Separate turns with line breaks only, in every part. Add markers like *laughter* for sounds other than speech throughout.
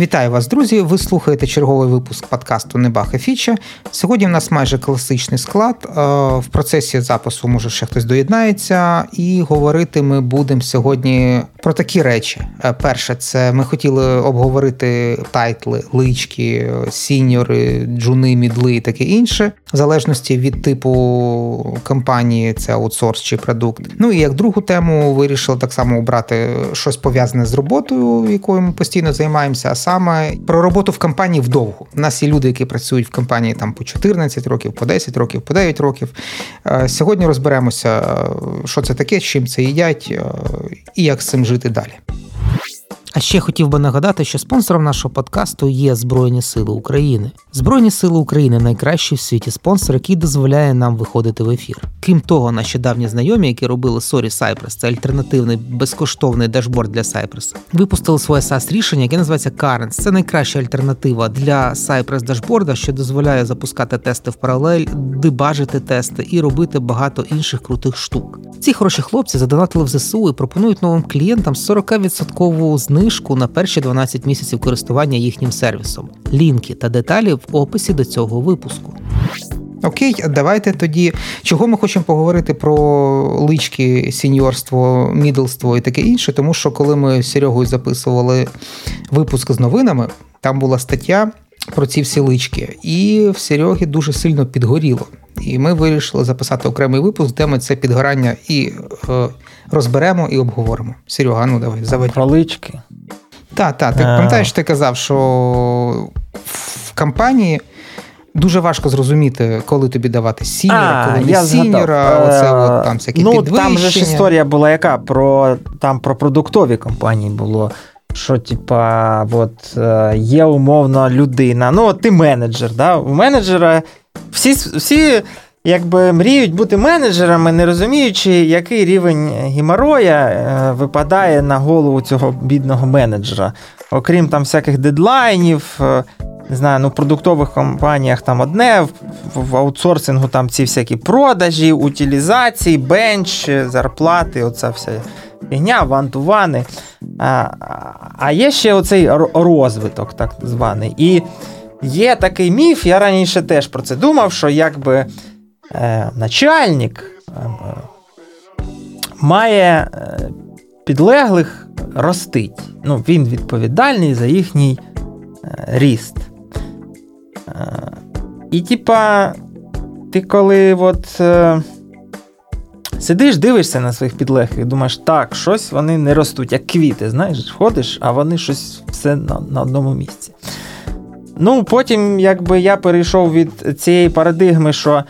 Вітаю вас, друзі! Ви слухаєте черговий випуск подкасту Небаха Фіча. Сьогодні в нас майже класичний склад. Е, в процесі запису може ще хтось доєднається, і говорити ми будемо сьогодні про такі речі. Е, перше, це ми хотіли обговорити тайтли, лички, сіньори, джуни, мідли і таке інше, в залежності від типу компанії, це аутсорс чи продукт. Ну і як другу тему вирішили так само обрати щось пов'язане з роботою, якою ми постійно займаємося саме про роботу в компанії вдовго. У нас є люди, які працюють в компанії там по 14 років, по 10 років, по 9 років. Е, сьогодні розберемося, е, що це таке, з чим це їдять е, і як з цим жити далі. А ще хотів би нагадати, що спонсором нашого подкасту є Збройні Сили України. Збройні Сили України найкращий в світі спонсор, який дозволяє нам виходити в ефір. Крім того, наші давні знайомі, які робили Sorry Cypress, це альтернативний безкоштовний дашборд для Cypress, випустили своє SaaS рішення, яке називається Currents. Це найкраща альтернатива для Cypress дашборда, що дозволяє запускати тести в паралель, дебажити тести і робити багато інших крутих штук. Ці хороші хлопці задонатили в ЗСУ і пропонують новим клієнтам 40% знижку на перші 12 місяців користування їхнім сервісом. Лінки та деталі в описі до цього випуску. Окей, давайте тоді. Чого ми хочемо поговорити про лички, сіньорство, мідлство і таке інше, тому що коли ми з Серегою записували випуск з новинами, там була стаття про ці всі лички, і в Серегі дуже сильно підгоріло. І ми вирішили записати окремий випуск, де ми це підгорання і е, розберемо і обговоримо. Серега, ну давай заведь.
Про лички.
Так, так. Ти е. пам'ятаєш, ти казав, що в компанії. Дуже важко зрозуміти, коли тобі давати сіньора, коли не сіньора, оце от там всякі
ну, підвищення. Там же ж історія була яка? Про там про продуктові компанії було. Що, типа, от е, є умовно людина. Ну, от ти менеджер. да? У менеджера всі всі якби мріють бути менеджерами, не розуміючи, який рівень геморроя е, випадає на голову цього бідного менеджера. Окрім там всяких дедлайнів, е, не знаю, ну в продуктових компаніях там одне, в, аутсорсингу там ці всякі продажі, утилізації, бенч, зарплати, оця вся фігня, вантувани. А, а є ще оцей розвиток, так званий. І є такий міф, я раніше теж про це думав, що якби начальник е, має е, підлеглих ростить. Ну, Він відповідальний за їхній е, ріст. Е, і, типа, ти коли от. Е, Сидиш, дивишся на своїх підлеглих думаєш, так, щось вони не ростуть, як квіти, знаєш, ходиш, а вони щось все на, на одному місці. Ну, потім, якби я перейшов від цієї парадигми, що е,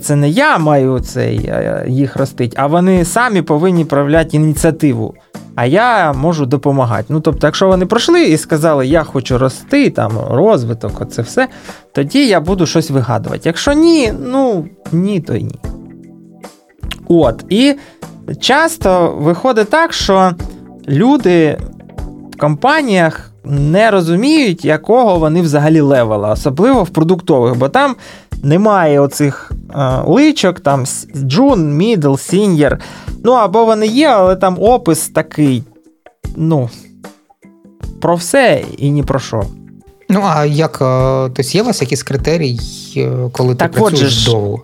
це не я маю цей, е, їх ростити, а вони самі повинні проявляти ініціативу. А я можу допомагати. Ну, тобто, якщо вони пройшли і сказали, я хочу рости, там, розвиток, оце все, тоді я буду щось вигадувати. Якщо ні, ну ні, то й ні. От, І часто виходить так, що люди в компаніях не розуміють, якого вони взагалі level а, особливо в продуктових, бо там немає оцих е, личок, там джун, мідл, сіньєр. Ну, або вони є, але там опис такий, ну, про все і ні про що.
Ну, а як тобто є у вас якісь критерії, е, коли так, ти працюєш довго?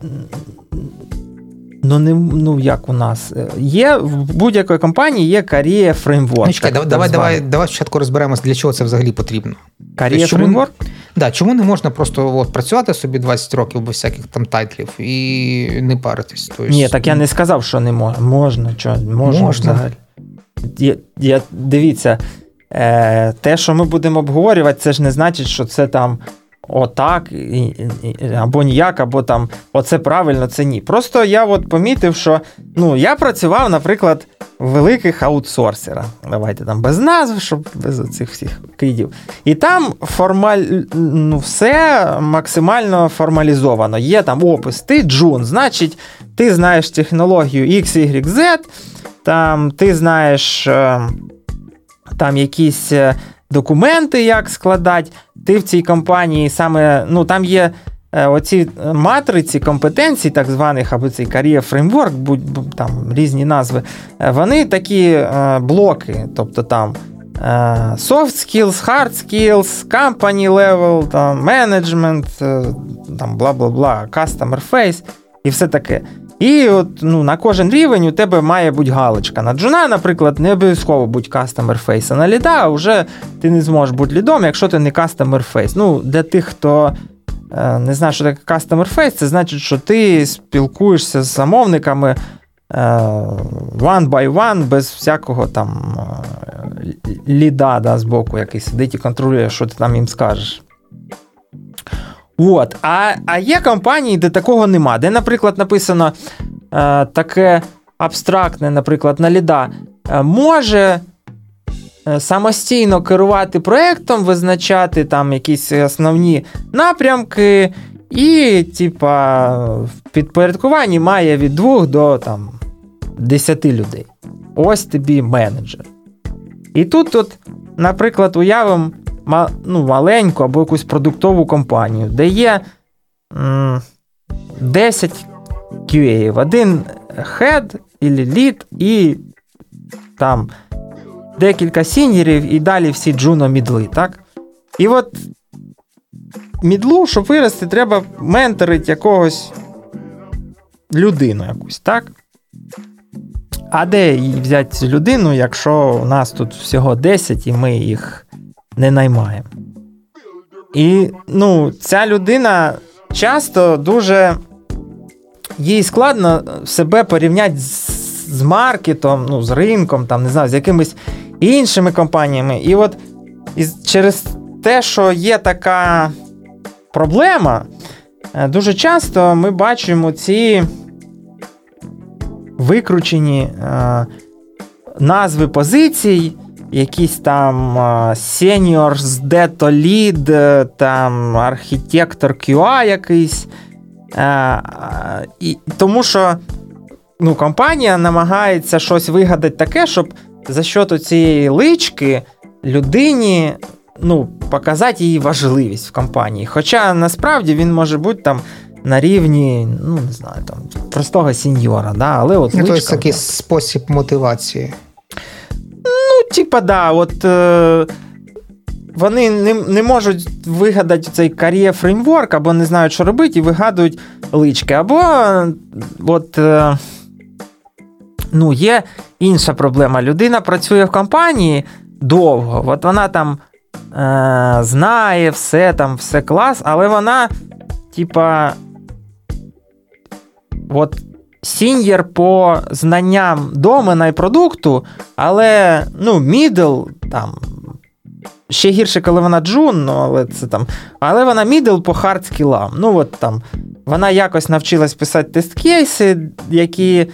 Ну, не ну як у нас є в будь-якої компанії є карія фреймворк.
Ну, чекай, так, давай, так давай, давай спочатку розберемося, для чого це взагалі потрібно.
Карія фреймворк?
Да, чому не можна просто от, працювати собі 20 років без всяких там тайтлів і не паритись?
Тобто, Ні, так я не сказав, що не можна. Можна, що, можна, можна. взагалі. Я, я, Дивіться, е, те, що ми будемо обговорювати, це ж не значить, що це там отак, або ніяк, або там оце правильно, це ні. Просто я от помітив, що ну, я працював, наприклад, великих аутсорсерах. Давайте там без назв, щоб без цих всіх кидів. І там формаль... ну, все максимально формалізовано. Є там опис, ти джун, значить, ти знаєш технологію XYZ, там ти знаєш е, там якісь е, документи, як складати. Ти в цій компанії саме, ну там є оці матриці компетенцій, так званих, або цей Career Framework, будь там різні назви, е, вони такі е, блоки, тобто там soft skills, hard skills, company level, там, management, там, бла-бла-бла, customer face і все таке. І от ну, на кожен рівень у тебе має бути галочка. На джуна, наприклад, не обов'язково будь customer face, а на ліда вже ти не зможеш бути лідом, якщо ти не customer face. Ну, Для тих, хто е, не знає, що таке customer face, це значить, що ти спілкуєшся з замовниками е, one by one, без всякого там е, ліда да, з боку, який сидить і контролює, що ти там їм скажеш. От. А а є компанії, де такого нема. Де, наприклад, написано е, таке абстрактне, наприклад, на ліда, е, може е, самостійно керувати проєктом, визначати там якісь основні напрямки, і, типа, в підпорядкуванні має від 2 до там, 10 людей. Ось тобі менеджер. І тут, от, наприклад, уявимо ну, маленьку або якусь продуктову компанію, де є м, 10 QA, один head і лід, і там декілька сіньорів, і далі всі джуно мідли, так? І от мідлу, щоб вирости, треба менторити якогось людину якусь, так? А де взяти цю людину, якщо у нас тут всього 10 і ми їх не наймаємо. І ну, ця людина часто дуже їй складно себе порівняти з, з маркетом, ну, з ринком, там, не знаю, з якимись іншими компаніями. І от і через те, що є така проблема, е, дуже часто ми бачимо ці викручені е, назви позицій якийсь там senior з Data Lead, там архітектор QA якийсь. І, Тому що ну, компанія намагається щось вигадати таке, щоб за що цієї лички людині ну, показати її важливість в компанії. Хоча насправді він може бути там. На рівні, ну не знаю, там простого сеньора, да, але от
ну, личка, такий спосіб мотивації Ну,
типа, да, от е, вони не не можуть вигадати цей кар'єр фреймворк, або не знають, що робити, і вигадують лички. Або от, е, ну, є інша проблема. Людина працює в компанії довго, от вона там е, знає все, там, все клас, але вона, типа, от сіньєр по знанням домена і продукту, але ну, мідл там. Ще гірше, коли вона джун, ну, але це там. Але вона мідл по hard skill ам. Ну, от там. Вона якось навчилась писати тест-кейси, які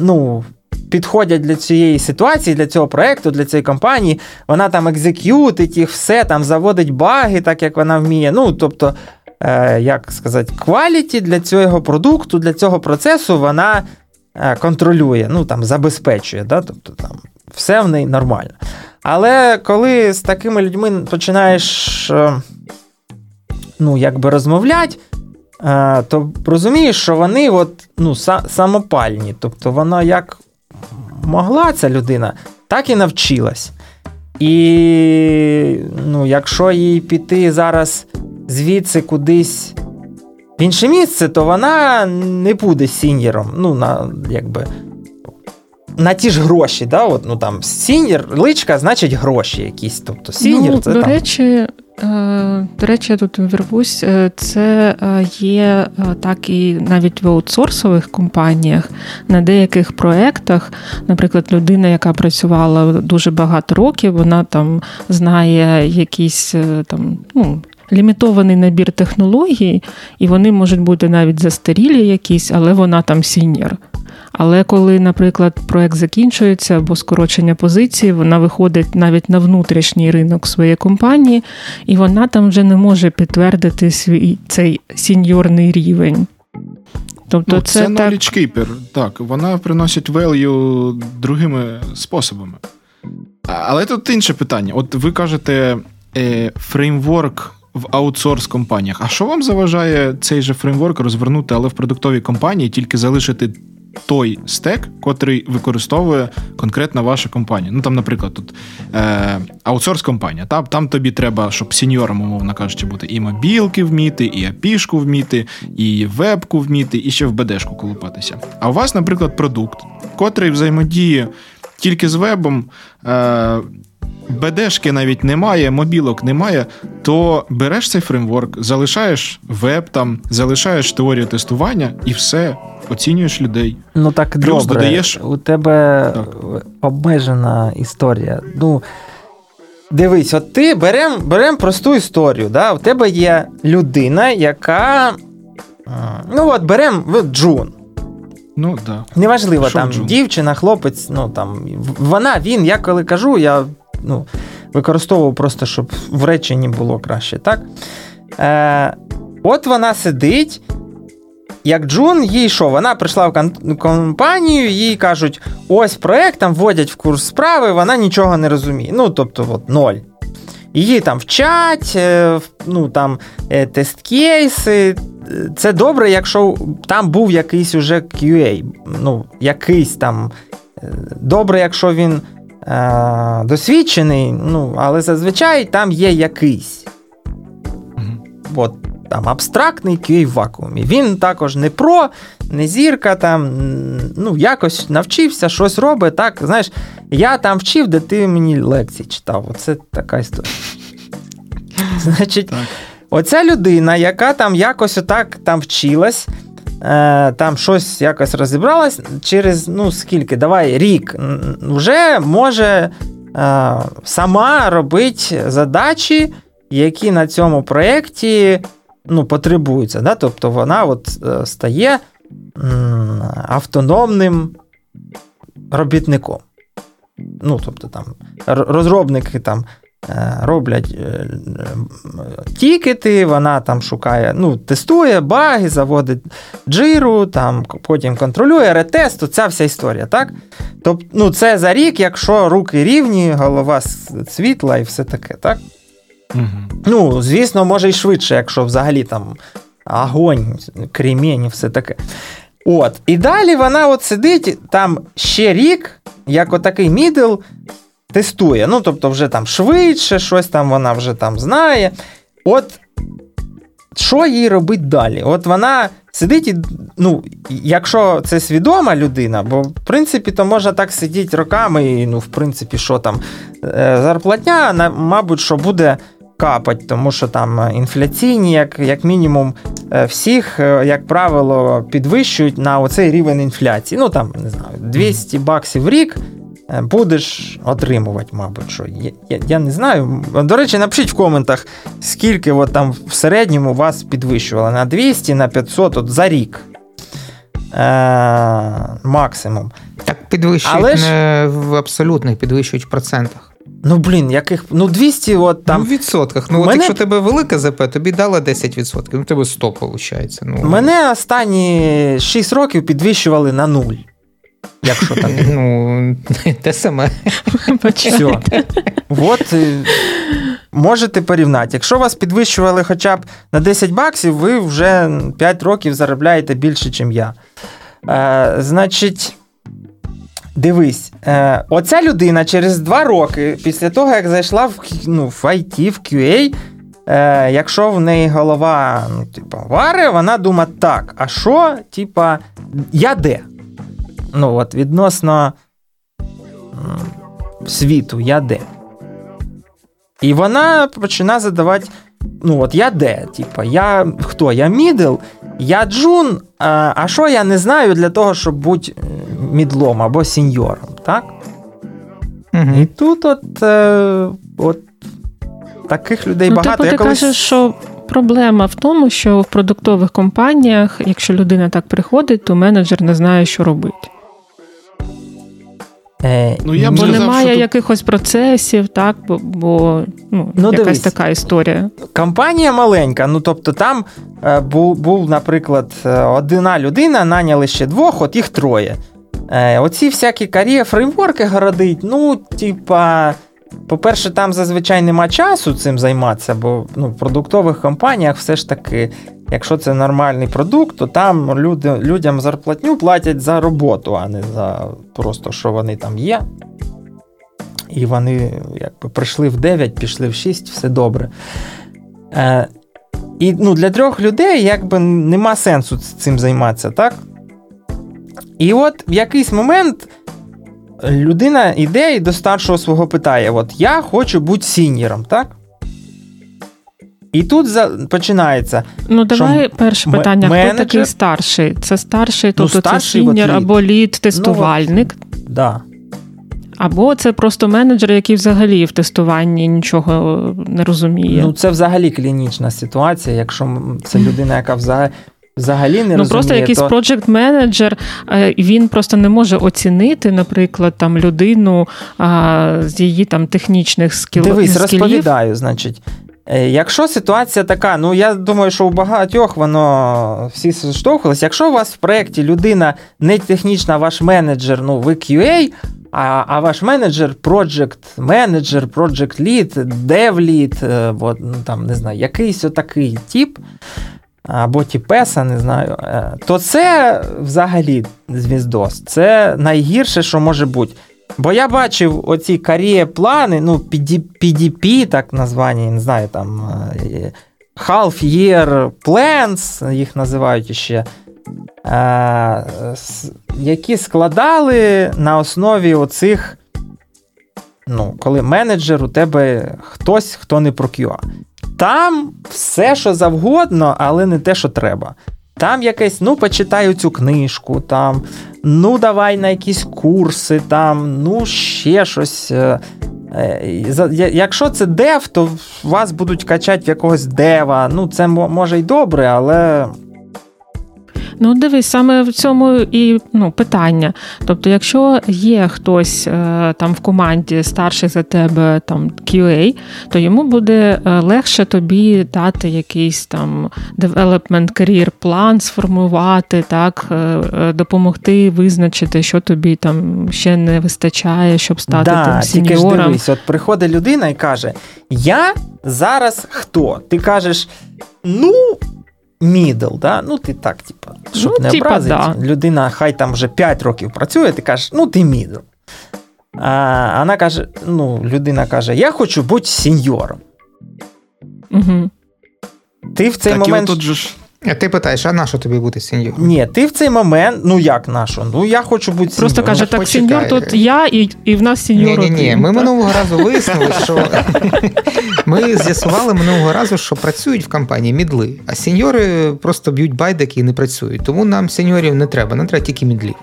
ну, підходять для цієї ситуації, для цього проєкту, для цієї компанії. Вона там execute ить їх, все, там заводить баги, так як вона вміє. Ну, тобто, Е, як сказати, кваліті для цього продукту, для цього процесу вона е, контролює, ну там забезпечує. Да? Тобто там все в неї нормально. Але коли з такими людьми починаєш е, ну, якби розмовляти, то розумієш, що вони от, ну, самопальні. Тобто вона як могла ця людина, так і навчилась. І ну, якщо їй піти зараз звідси кудись в інше місце, то вона не буде сіньєром. Ну, на якби. На ті ж гроші, да? От, ну там сіньор, личка, значить гроші якісь. Тобто сіньор ну, це
до
там...
речі, е, до речі, я тут вірвусь, е, це е, є так і навіть в аутсорсових компаніях на деяких проєктах, наприклад, людина, яка працювала дуже багато років, вона там знає якісь там, ну, лімітований набір технологій, і вони можуть бути навіть застарілі якісь, але вона там сіньор. Але коли, наприклад, проект закінчується або скорочення позиції, вона виходить навіть на внутрішній ринок своєї компанії, і вона там вже не може підтвердити свій цей сіньорний рівень.
Тобто ну, це, це так... keeper, так, вона приносить value другими способами. Але тут інше питання. От ви кажете, е, фреймворк в аутсорс компаніях. А що вам заважає цей же фреймворк розвернути, але в продуктовій компанії тільки залишити той стек, котрий використовує конкретна ваша компанія. Ну там, наприклад, тут е, аутсорс компанія. Там там тобі треба, щоб сеньором, умовно кажучи, бути і мобілки вміти, і апішку вміти, і вебку вміти, і ще в БДшку колупатися. А у вас, наприклад, продукт, котрий взаємодіє тільки з вебом. Е, БДшки навіть немає, мобілок немає, то береш цей фреймворк, залишаєш веб там, залишаєш теорію тестування і все, оцінюєш людей.
Ну так Плюс добре, додаєш... у тебе так. обмежена історія. Ну, Дивись, от ти беремо берем просту історію. Да? У тебе є людина, яка. Ну, от беремо Джун.
Ну, да.
Неважливо, Шо там Джун? дівчина, хлопець, ну там вона, він, я коли кажу, я ну, використовував просто, щоб в реченні було краще. так? Е, От вона сидить. Як Джун, їй що, вона прийшла в компанію, їй кажуть, ось проект, там вводять в курс справи, вона нічого не розуміє. Ну, тобто, от, ноль. Її там вчать, е, ну там е, тест-кейси. Це добре, якщо там був якийсь уже QA. Ну, якийсь там. Е, добре, якщо він е, досвідчений, ну, але зазвичай там є якийсь. От, там Абстрактний QA в вакуумі. Він також не про, не зірка, там, ну, якось навчився, щось робить. так, знаєш, Я там вчив, де ти мені лекції читав. Оце така історія. *laughs* Значить, так. оця людина, яка там якось отак там вчилась, Е, там щось якось розібралась через ну скільки, давай рік вже може е, сама робити задачі, які на цьому проєкті ну, потребуються. Да? Тобто вона от е, стає автономним робітником. Ну, тобто там розробники там роблять е, е, тікети, вона там шукає, ну, тестує баги, заводить джиру, там, потім контролює ретест, ця вся історія. так? Тобто, ну, Це за рік, якщо руки рівні, голова світла і все таке. так? Угу. Ну, Звісно, може і швидше, якщо взагалі там огонь, кремінь і все таке. От, І далі вона от сидить там ще рік, як отакий мідл, тестує. Ну, тобто, вже там швидше, щось там вона вже там знає. От що їй робить далі? От вона сидить і, ну, якщо це свідома людина, бо в принципі то можна так сидіти роками, і ну, в принципі, що там е, зарплатня, мабуть, що буде капать, тому що там інфляційні, як як мінімум, е, всіх, е, як правило, підвищують на оцей рівень інфляції. Ну там не знаю, 200 баксів в рік. Е, будеш отримувати, мабуть. що. Я я, я не знаю. До речі, напишіть в коментах, скільки от там в середньому вас підвищували на 200, на 500 от за рік. Е, Максимум.
Так підвищують Але не в абсолютних, підвищують в процентах.
Ну, блін, яких. Ну, 200, от там.
Ну, в відсотках. Ну, мене... от якщо тебе велике ЗП, тобі дали 10%, ну тебе 100 виходить. Ну.
Мене останні 6 років підвищували на 0. Якщо так.
Ну, *laughs* те саме.
Все. От е, можете порівняти. Якщо вас підвищували хоча б на 10 баксів, ви вже 5 років заробляєте більше, ніж я. Е, Значить, дивись, е, оця людина через 2 роки, після того, як зайшла в ну, в IT, в QA, е, якщо в неї голова ну, типу, вари, вона думає, так, а що, типа, я де? Ну, от відносно світу, я де. І вона починає задавати: ну, от я де? Типа, я хто? Я мідл, я джун, а, а що я не знаю для того, щоб бути е, мідлом або сеньором, так? Угу. І тут от, е, от таких людей
ну,
багато.
Типу, ти колись... кажеш, що проблема в тому, що в продуктових компаніях, якщо людина так приходить, то менеджер не знає, що робити.
Е,
ну, я б Бо сказав, немає що якихось процесів, так, бо бо ну, ну, якась дивись, така історія.
Компанія маленька, ну тобто там е, був, був, наприклад, е, одна людина, наняли ще двох, от їх троє. Е, Оці всякі кар'єр, фреймворки городить, ну, типа. По-перше, там зазвичай нема часу цим займатися, бо ну, в продуктових компаніях все ж таки якщо це нормальний продукт, то там люди, людям зарплатню платять за роботу, а не за просто що вони там є. І вони якби прийшли в 9, пішли в 6, все добре. Е, І ну, для трьох людей якби нема сенсу цим займатися, так? І от в якийсь момент людина йде і до старшого свого питає: От я хочу бути сіньором, так? І тут за... починається.
Ну, давай перше питання: менеджер... хто такий старший? Це старший, тобто ну, старший, це сіньор або лід-тестувальник.
Ну, от, да.
Або це просто менеджер, який взагалі в тестуванні нічого не розуміє.
Ну, це взагалі клінічна ситуація, якщо це людина, яка взагалі. Взагалі не ну, розуміє,
просто якийсь
то...
проджект менеджер, він просто не може оцінити, наприклад, там людину а, з її там технічних скіл...
Дивись,
скілів.
розповідаю, значить. Е, якщо ситуація така, ну я думаю, що у багатьох воно всі зіштовхувалися. Якщо у вас в проєкті людина не технічна, ваш менеджер, ну ви QA, а а ваш менеджер, project менеджер, project lead, dev lead, е, от, ну, там, не знаю, якийсь отакий тип, або тіпеса, не знаю, е, то це взагалі звіздос. Це найгірше, що може бути. Бо я бачив оці каріє плани, ну, PDP, так названі, не знаю, там е, half year plans, їх називають ще. Які складали на основі оцих, ну, коли менеджер у тебе хтось, хто не про QA. Там все, що завгодно, але не те, що треба. Там якесь, ну, почитаю цю книжку, там, ну, давай на якісь курси, там, ну, ще щось. Е, е, якщо це дев, то вас будуть качати в якогось дева. Ну, це може й добре, але
Ну, дивись, саме в цьому і ну, питання. Тобто, якщо є хтось е, там в команді старший за тебе там QA, то йому буде е, легше тобі дати якийсь там development career план, сформувати, так, е, допомогти визначити, що тобі там ще не вистачає, щоб стати
да,
там сеньором.
Тільки ж дивись, от приходить людина і каже: Я зараз хто? Ти кажеш, ну мідл, да? ну ти так, типа, щоб ну, не типа, образити. Да. Людина хай там вже 5 років працює, ти кажеш, ну ти мідл. А вона каже: ну, людина каже, я хочу бути сеньором.
Угу.
Ти в цей
так,
момент.
Тут же ж
а ти питаєш, а на що тобі бути сеньором?
Ні, ти в цей момент, ну як на що? Ну я хочу бути
сеньором. Просто каже, так сеньор тут я і і в нас сеньор.
Ні, ні, ні. Ми минулого *laughs* разу вияснили, що ми з'ясували минулого разу, що працюють в компанії мідли, а сеньори просто б'ють байдики і не працюють. Тому нам сеньорів не треба, нам треба тільки мідлів.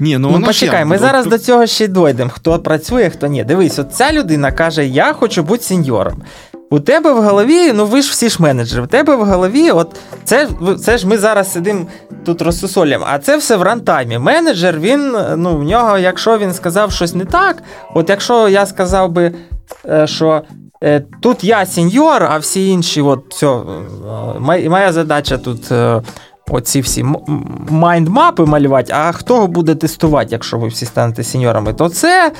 Ні, ну, ну почекай, ми зараз до цього ще дойдемо. Хто працює, хто ні. Дивись, от ця людина каже: Я хочу бути сеньором. У тебе в голові, ну ви ж всі ж менеджери, у тебе в голові, от це це ж ми зараз сидимо тут розсусолюємо, а це все в рантаймі. Менеджер, він, ну, в нього, якщо він сказав щось не так, от якщо я сказав би, е, що е, тут я сеньор, а всі інші, от все, моя задача тут. Оці всі майндмапи малювати, а хто буде тестувати, якщо ви всі станете сеньорами, то це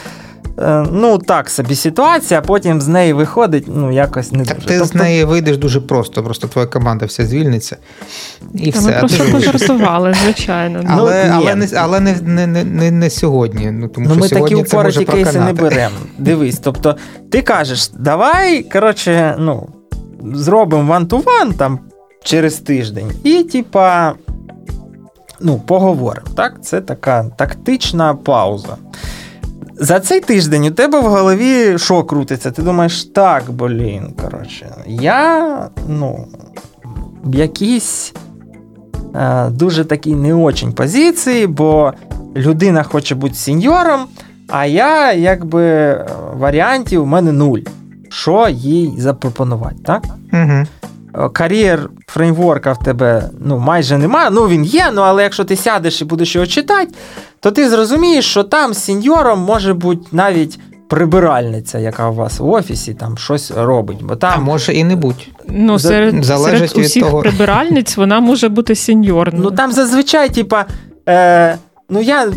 Е, ну, так собі ситуація, а потім з неї виходить, ну, якось не
так
дуже.
Ти тобто... з неї вийдеш дуже просто, просто твоя команда вся звільниться. І Та все.
Ми просто пожартували, *laughs* звичайно.
Але ну, але, не але не, не, не, не сьогодні. Ну, тому
ну,
що
Ми
сьогодні
такі упороті кейси не беремо. *laughs* Дивись, тобто, ти кажеш, давай, коротше, ну, зробимо one-to-one там через тиждень. І, типа, ну, поговоримо. Так? Це така тактична пауза. За цей тиждень у тебе в голові що крутиться? Ти думаєш, так, блін, коротше, я ну, якійсь е, дуже такій не очень позиції, бо людина хоче бути сеньором, а я, якби, варіантів у мене нуль. Що їй запропонувати, так?
Угу.
Кар'єр фреймворка в тебе ну, майже немає. Ну, він є, ну, але якщо ти сядеш і будеш його читати, то ти зрозумієш, що там сеньором може бути навіть прибиральниця, яка у вас в офісі там щось робить. Бо там...
А може і не будь.
Ну, серед, серед усіх того... прибиральниць вона може бути сеньорною.
Ну там зазвичай, типа, е, ну я.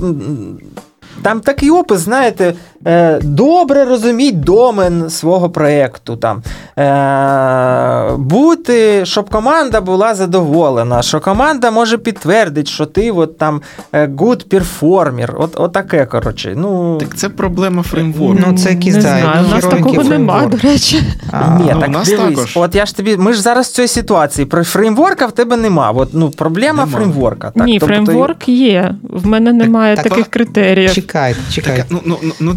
Там такий опис, знаєте, е, добре розуміти домен свого проєкту. Там, е, бути, щоб команда була задоволена, що команда може підтвердити, що ти от, там е, good performer. От, от таке, коротше. Ну,
Так це проблема фреймворку.
Ну, це якісь, не да, знаю, У нас такого немає, до речі.
А, Ні, ну, так нас дивись, також. от я ж тобі, ми ж зараз в цій ситуації. Про фреймворка в тебе нема. От, ну, проблема нема. фреймворка.
Так? Ні, тобто, фреймворк є. В мене немає так, таких так, критеріїв.
Чекайте, чекайте.
Так, ну, ну, ну,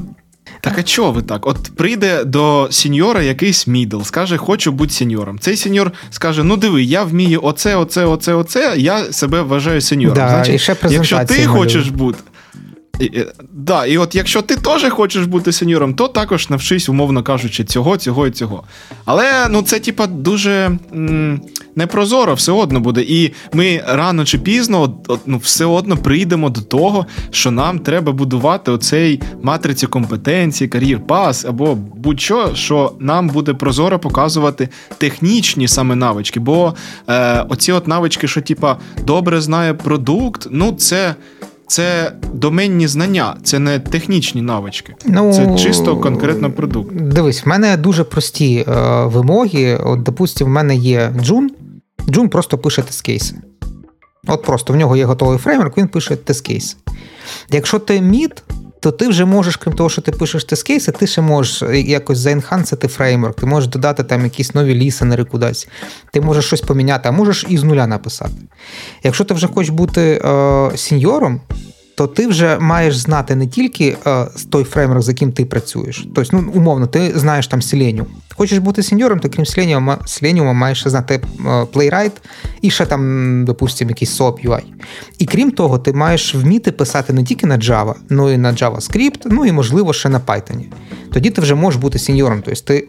так а чого ви так? От прийде до сеньора якийсь мідл, скаже, хочу бути сеньором. Цей сеньор скаже: ну диви, я вмію оце, оце, оце, оце, я себе вважаю сеньором.
Да,
Значить,
і ще
Якщо ти хочеш бути. І, да, і от якщо ти теж хочеш бути сеньором, то також навчись, умовно кажучи, цього, цього і цього. Але ну це типа дуже м, непрозоро все одно буде. І ми рано чи пізно от, от, ну, все одно прийдемо до того, що нам треба будувати оцей матриці компетенцій, кар'єр пас або будь-що, що нам буде прозоро показувати технічні саме навички. Бо е, оці от навички, що типа добре знає продукт, ну це. Це доменні знання, це не технічні навички. Ну, Це чисто конкретно продукт.
Дивись, в мене дуже прості е, вимоги. От, допустимо, в мене є Джун. Джун просто пише тест-кейси. От просто в нього є готовий фреймворк, він пише тест-кейси. Якщо ти мідл, то ти вже можеш, крім того, що ти пишеш тест-кейси, ти ще можеш якось за enhance ити фреймворк, ти можеш додати там якісь нові listener и кудись, ти можеш щось поміняти, а можеш і з нуля написати. Якщо ти вже хочеш бути е, сіньором, то ти вже маєш знати не тільки е, той фреймворк, з яким ти працюєш. Тобто, ну, умовно, ти знаєш там Selenium. Хочеш бути сеньором, то крім Selenium, Selenium маєш знати е, Playwright і ще там, допустимо, якийсь SOAP UI. І крім того, ти маєш вміти писати не тільки на Java, але й на JavaScript, ну і, можливо, ще на Python. Тоді ти вже можеш бути сеньором. Тобто ти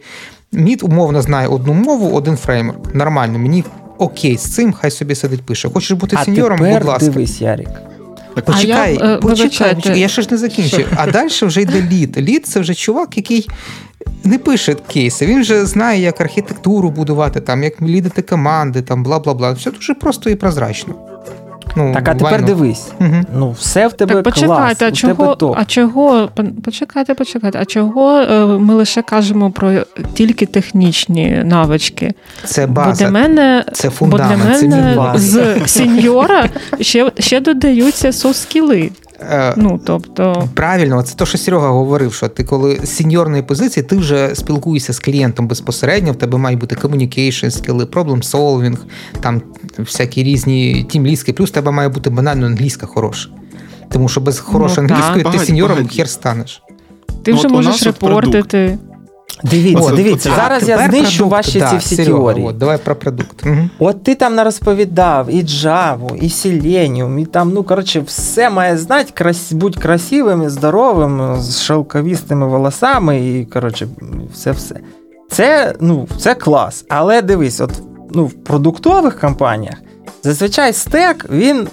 мід умовно знає одну мову, один фреймворк. Нормально, мені окей, з цим хай собі сидить пише. Хочеш бути
а
сеньором,
будь
ласка.
Дивись, Ярик.
Так, почекай, я, е, почекай, почекай, я ще ж не закінчив. А далі вже йде лід. Лід це вже чувак, який не пише кейси. Він вже знає, як архітектуру будувати, там, як лідити команди, там бла бла бла. Все дуже просто і прозрачно.
Ну, Так, а тепер дивись. Угу. Ну, все в тебе так,
почекайте,
клас,
а чого,
тебе
а чого, почекайте, почекайте, а чого е, ми лише кажемо про тільки технічні навички?
Це база,
бо для мене,
це фундамент,
бо для мене це з сеньора ще ще додаються софт-скіли. Е, ну, тобто...
Правильно, це те, що Серега говорив, що ти коли з сеньорної позиції, ти вже спілкуєшся з клієнтом безпосередньо, в тебе мають бути communication скіли, problem solving, там всякі різні тімліски, плюс в тебе має бути банально англійська хороша. Тому що без хорошої ну, англійської ти сеньором хер станеш.
Ти ну, вже можеш репортити.
Дивіться, О, дивіться, а, зараз я знищу продукт, ваші да, ці всі Серега, теорії.
От, давай про продукт. Угу.
От ти там розповідав і Java, і Selenium, і там, ну, коротше, все має знати, крас... будь красивим і здоровим, з шелковістими волосами, і, коротше, все-все. Це, ну, це клас. Але дивись, от ну, в продуктових компаніях зазвичай стек, він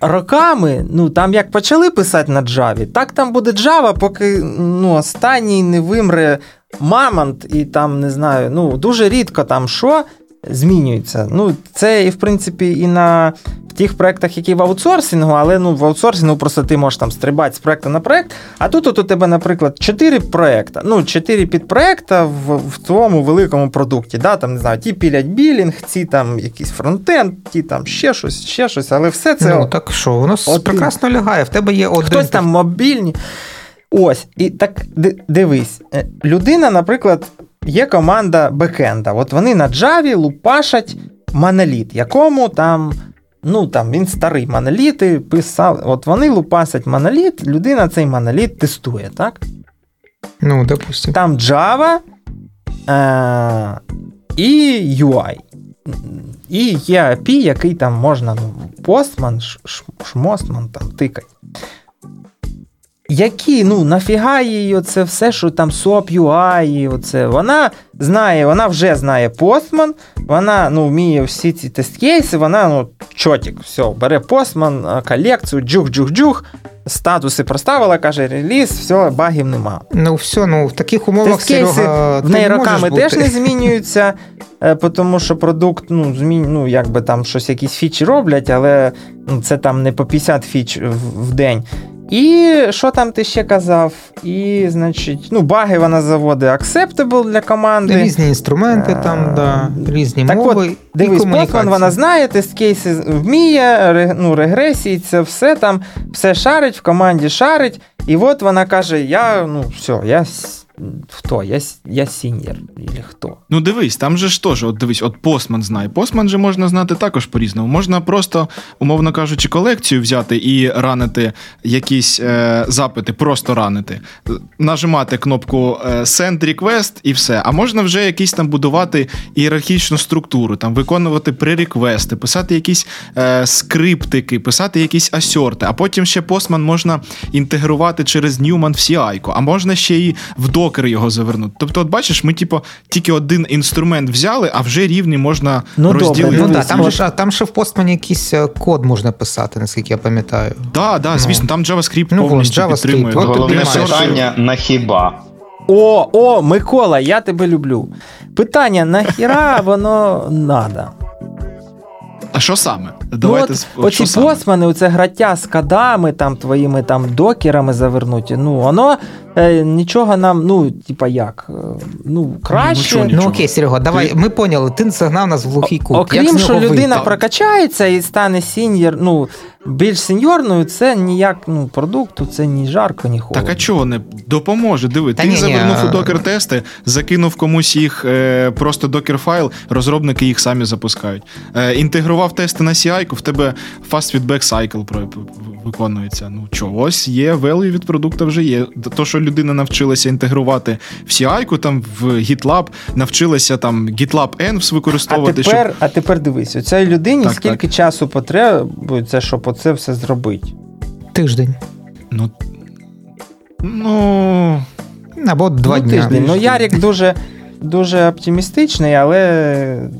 роками, ну там як почали писати на джаві, так там буде джава, поки ну, останній не вимре Мамонт, і там не знаю, ну дуже рідко там що змінюється. Ну, Це, і в принципі, і на в тих проєктах, які в аутсорсингу, але ну, в аутсорсингу просто ти можеш там стрибати з проєкту на проєкт. А тут от у тебе, наприклад, 4 проєкти, ну, 4 підпроєкта в в твоєму великому продукті. Да? Там, не знаю, Ті пілять білінг, ці там якийсь фронтенд, ті там ще щось, ще щось, але все це.
Ну, так що, воно от, прекрасно лягає, в тебе є один.
Хтось там мобільні. Ось, і так дивись, е, людина, наприклад, є команда бекенда. От вони на Java лупашать моноліт, якому там. Ну, там він старий моноліт і писав. От вони лупасять моноліт, людина цей моноліт тестує, так?
Ну, допустим.
Там Java е- і UI. І є API, який там можна, ну, постман, шмостман там тикать які, ну, нафіга їй оце все, що там SOAP UI, оце. Вона знає, вона вже знає Postman, вона ну, вміє всі ці тест-кейси, вона ну, чотік, все, бере Postman, колекцію, джух-джух-джух, статуси проставила, каже, реліз, все, багів нема.
Ну, все, ну в таких умовах Серега,
в неї роками теж не *laughs* змінюються, е, тому що продукт, ну, змін, ну, якби там щось якісь фічі роблять, але ну, це там не по 50 фіч в день. І що там ти ще казав? І, значить, ну, баги вона заводить acceptable для команди.
Різні інструменти там, е, да, різні так мови. От,
дивись, Python вона знає, тест кейси вміє, ну, регресії, це все там, все шарить, в команді шарить. І от вона каже: я, ну, все, я хто? Я я сіньор, или хто?
Ну дивись, там же ж теж, от дивись, от Postman знає. Postman же можна знати також по-різному. Можна просто, умовно кажучи, колекцію взяти і run ити якісь е, запити, просто run ити, нажимати кнопку е, Send Request і все. А можна вже якісь там будувати ієрархічну структуру, там виконувати пререквести, писати якісь е, скриптики, писати якісь асьорти, а потім ще Postman можна інтегрувати через Newman в CI, а можна ще і в докер його завернути. Тобто, от бачиш, ми, типу, тільки один інструмент взяли, а вже рівні можна ну, розділити.
Ну, да, там, же, там ще в постмані якийсь е, код можна писати, наскільки я пам'ятаю.
Так, да, да, звісно, там JavaScript ну, повністю JavaScript. підтримує.
От Головне питання на хіба.
О, о, Микола, я тебе люблю. Питання: нахіра воно надо?
А що саме?
Давайте ну, от, Оці посмани, оце граття з кадами, там твоїми там докерами завернуті. Ну, воно е, нічого нам, ну, типа як? Е, ну, краще.
Ну, нічого, ну окей, Серега, давай. Ти... Ми поняли, ти загнав нас в глухий кут.
Окрім, як що людина вийти? прокачається і стане сіньор, ну, більш сеньорною, це ніяк ну, продукту, це ні жарко, ні холодно.
Так а чого не допоможе? Диви, Та ти ні, завернув ні. у докер-тести, закинув комусь їх е, просто докер-файл, розробники їх самі запускають. Е, інтегрував тести на CI, в тебе fast feedback cycle виконується. Ну чого, ось є value від продукту вже є. То, що людина навчилася інтегрувати в CI, там в GitLab, навчилася там GitLab Env використовувати.
А тепер, щоб... а тепер дивись, у цій людині так, скільки так. часу потребується, щоб оце все зробити?
Тиждень.
Ну. Ну.
Або два ну, дні. Тиждень.
Ну, Ярік дуже дуже оптимістичний, але.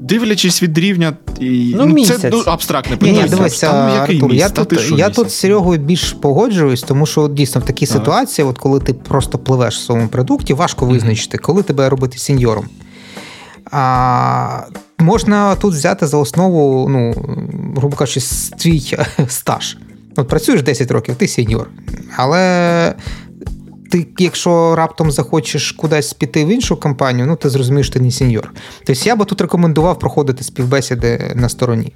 Дивлячись від рівня, і ну, ну це дуже абстрактне питання.
Ні, ні, дивися, Артур, я тут я тут з Серегою більш погоджуюсь, тому що дійсно в такій так. ситуації, от коли ти просто пливеш в своєму продукті, важко визначити, коли тебе робити сеньором. А, Можна тут взяти за основу, ну, грубо кажучи, твій стаж. От працюєш 10 років, ти сеньор. Але ти, якщо раптом захочеш кудись піти в іншу компанію, ну ти зрозумієш, ти не сеньор. Тобто я би тут рекомендував проходити співбесіди на стороні.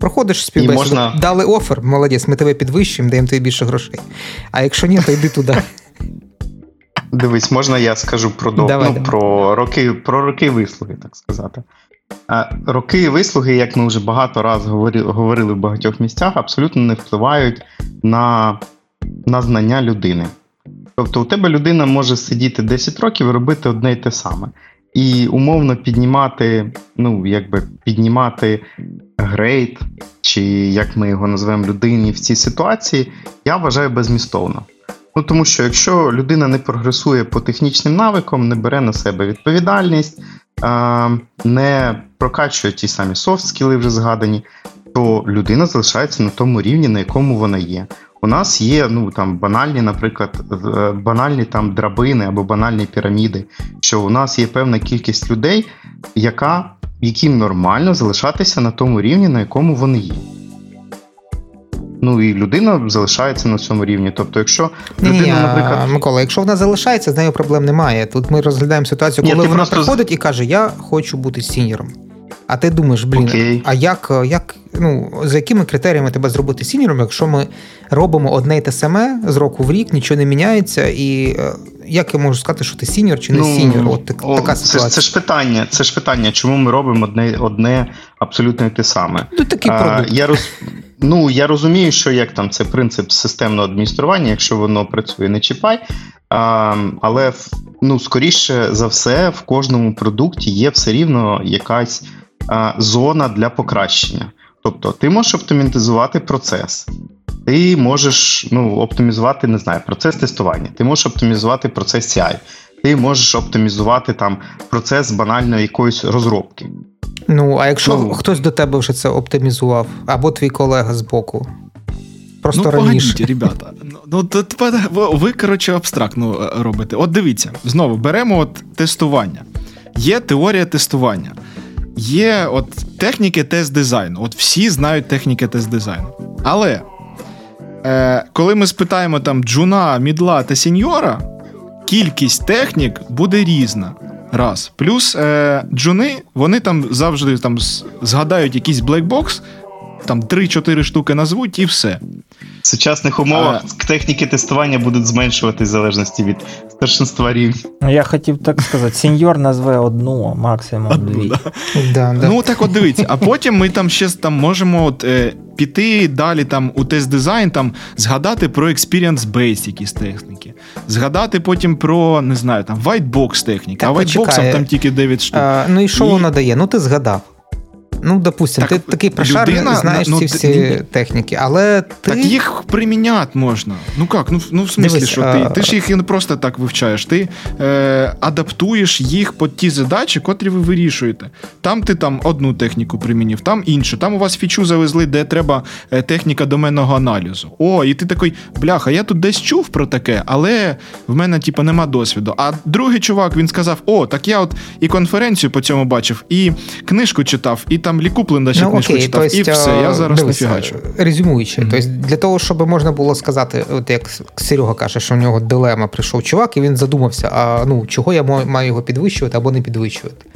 Проходиш співбесіду, можна... дали офер, молодець, ми тебе підвищимо, даємо тобі більше грошей. А якщо ні, то йди туди.
Дивись, можна я скажу про до... давай, ну, давай. про роки про роки вислуги, так сказати. Роки вислуги, як ми вже багато разів говорили в багатьох місцях, абсолютно не впливають на, на знання людини. Тобто у тебе людина може сидіти 10 років і робити одне й те саме. І умовно піднімати, ну, якби піднімати грейд, чи як ми його називаємо людині в цій ситуації, я вважаю безмістовно. Ну, Тому що якщо людина не прогресує по технічним навикам, не бере на себе відповідальність, не прокачує ті самі софт-скіли вже згадані, то людина залишається на тому рівні, на якому вона є. У нас є ну там банальні, наприклад, е, банальні там драбини або банальні піраміди, що у нас є певна кількість людей, яка, яким нормально залишатися на тому рівні, на якому вони є. Ну і людина залишається на цьому рівні. Тобто, якщо людина, Ні, наприклад.
Микола, якщо вона залишається, з нею проблем немає. Тут ми розглядаємо ситуацію, коли Ні, вона просто... приходить і каже: Я хочу бути сіньором. А ти думаєш, блін, Окей. а як, як, ну, за якими критеріями тебе зробити сіньором, якщо ми робимо одне й те саме з року в рік, нічого не міняється, і е, як я можу сказати, що ти сіньор чи не ну, сіньор? От так, о, така ситуація.
Це, це ж питання, це ж питання, чому ми робимо одне одне абсолютно те саме.
Ну, такий
а, я роз... Ну, я розумію, що як там це принцип системного адміністрування, якщо воно працює, не чіпай. А, Але ну, скоріше за все, в кожному продукті є все рівно якась зона для покращення. Тобто, ти можеш оптимізувати процес, ти можеш ну, оптимізувати, не знаю, процес тестування, ти можеш оптимізувати процес CI, ти можеш оптимізувати там процес банальної якоїсь розробки.
Ну, а якщо ну, хтось до тебе вже це оптимізував, або твій колега з боку. Просто
ну,
раніше.
погодіть, ребята. Ну, ви, ви, коротше, абстрактно е, робите. От дивіться, знову беремо от тестування. Є теорія тестування. Є от техніки тест дизайну. От всі знають техніки тест дизайну. Але е, коли ми спитаємо там джуна, мідла та сіньора, кількість технік буде різна. Раз. Плюс е, джуни, вони там завжди там згадають якийсь блекбокс, там 3-4 штуки назвуть і все.
В сучасних умовах а... техніки тестування будуть зменшувати в залежності від старшинства рівня.
Ну, я хотів так сказати, сеньор назве одну, максимум дві. Да.
Да, да. Ну так от дивіться, а потім ми там ще там можемо от, е, піти далі там у тест-дизайн, там згадати про experience based якісь техніки, згадати потім про не знаю, там white box техніки, а white box там тільки 9 штук. А,
ну і що і... воно дає? Ну ти згадав. Ну, допустимо, так, ти такий прошар, знаєш ну, ці всі ти, техніки, але ти...
Так їх приміняти можна. Ну як? Ну, ну в смислі, Дивись, що ти ти ж їх не просто так вивчаєш, ти е, адаптуєш їх під ті задачі, котрі ви вирішуєте. Там ти там одну техніку примінив, там іншу. Там у вас фічу завезли, де треба е, техніка доменного аналізу. О, і ти такий, бляха, я тут десь чув про таке, але в мене, типу, нема досвіду. А другий чувак він сказав: О, так я от і конференцію по цьому бачив, і книжку читав, і там там Лікуплен ще ну, книжку читав, і все, я зараз дивись, не фігачу.
Резюмуючи, mm-hmm. тобто для того, щоб можна було сказати, от як Серега каже, що у нього дилема прийшов чувак, і він задумався, а ну чого я маю його підвищувати або не підвищувати.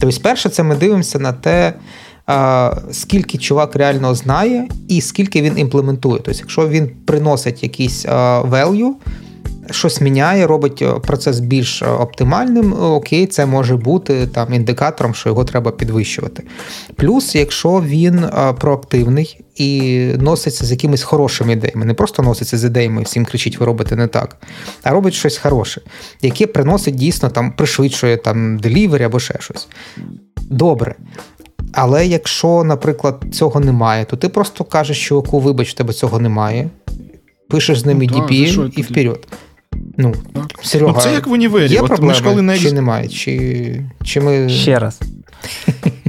Тобто, перше, це ми дивимося на те. Скільки чувак реально знає, і скільки він імплементує. Тобто, якщо він приносить якийсь value, щось міняє, робить е, процес більш е, оптимальним, окей, це може бути там індикатором, що його треба підвищувати. Плюс, якщо він е, проактивний і носиться з якимись хорошими ідеями, не просто носиться з ідеями, всім кричить, ви робите не так, а робить щось хороше, яке приносить дійсно там, пришвидшує там делівері або ще щось. Добре. Але якщо, наприклад, цього немає, то ти просто кажеш, чуваку, вибач, тебе цього немає. Пишеш з ними ну, DPM і вперед. Ну, Серега,
ну, це як в універі.
Є От проблеми, школи не... чи немає? Чи, чи ми...
Ще раз.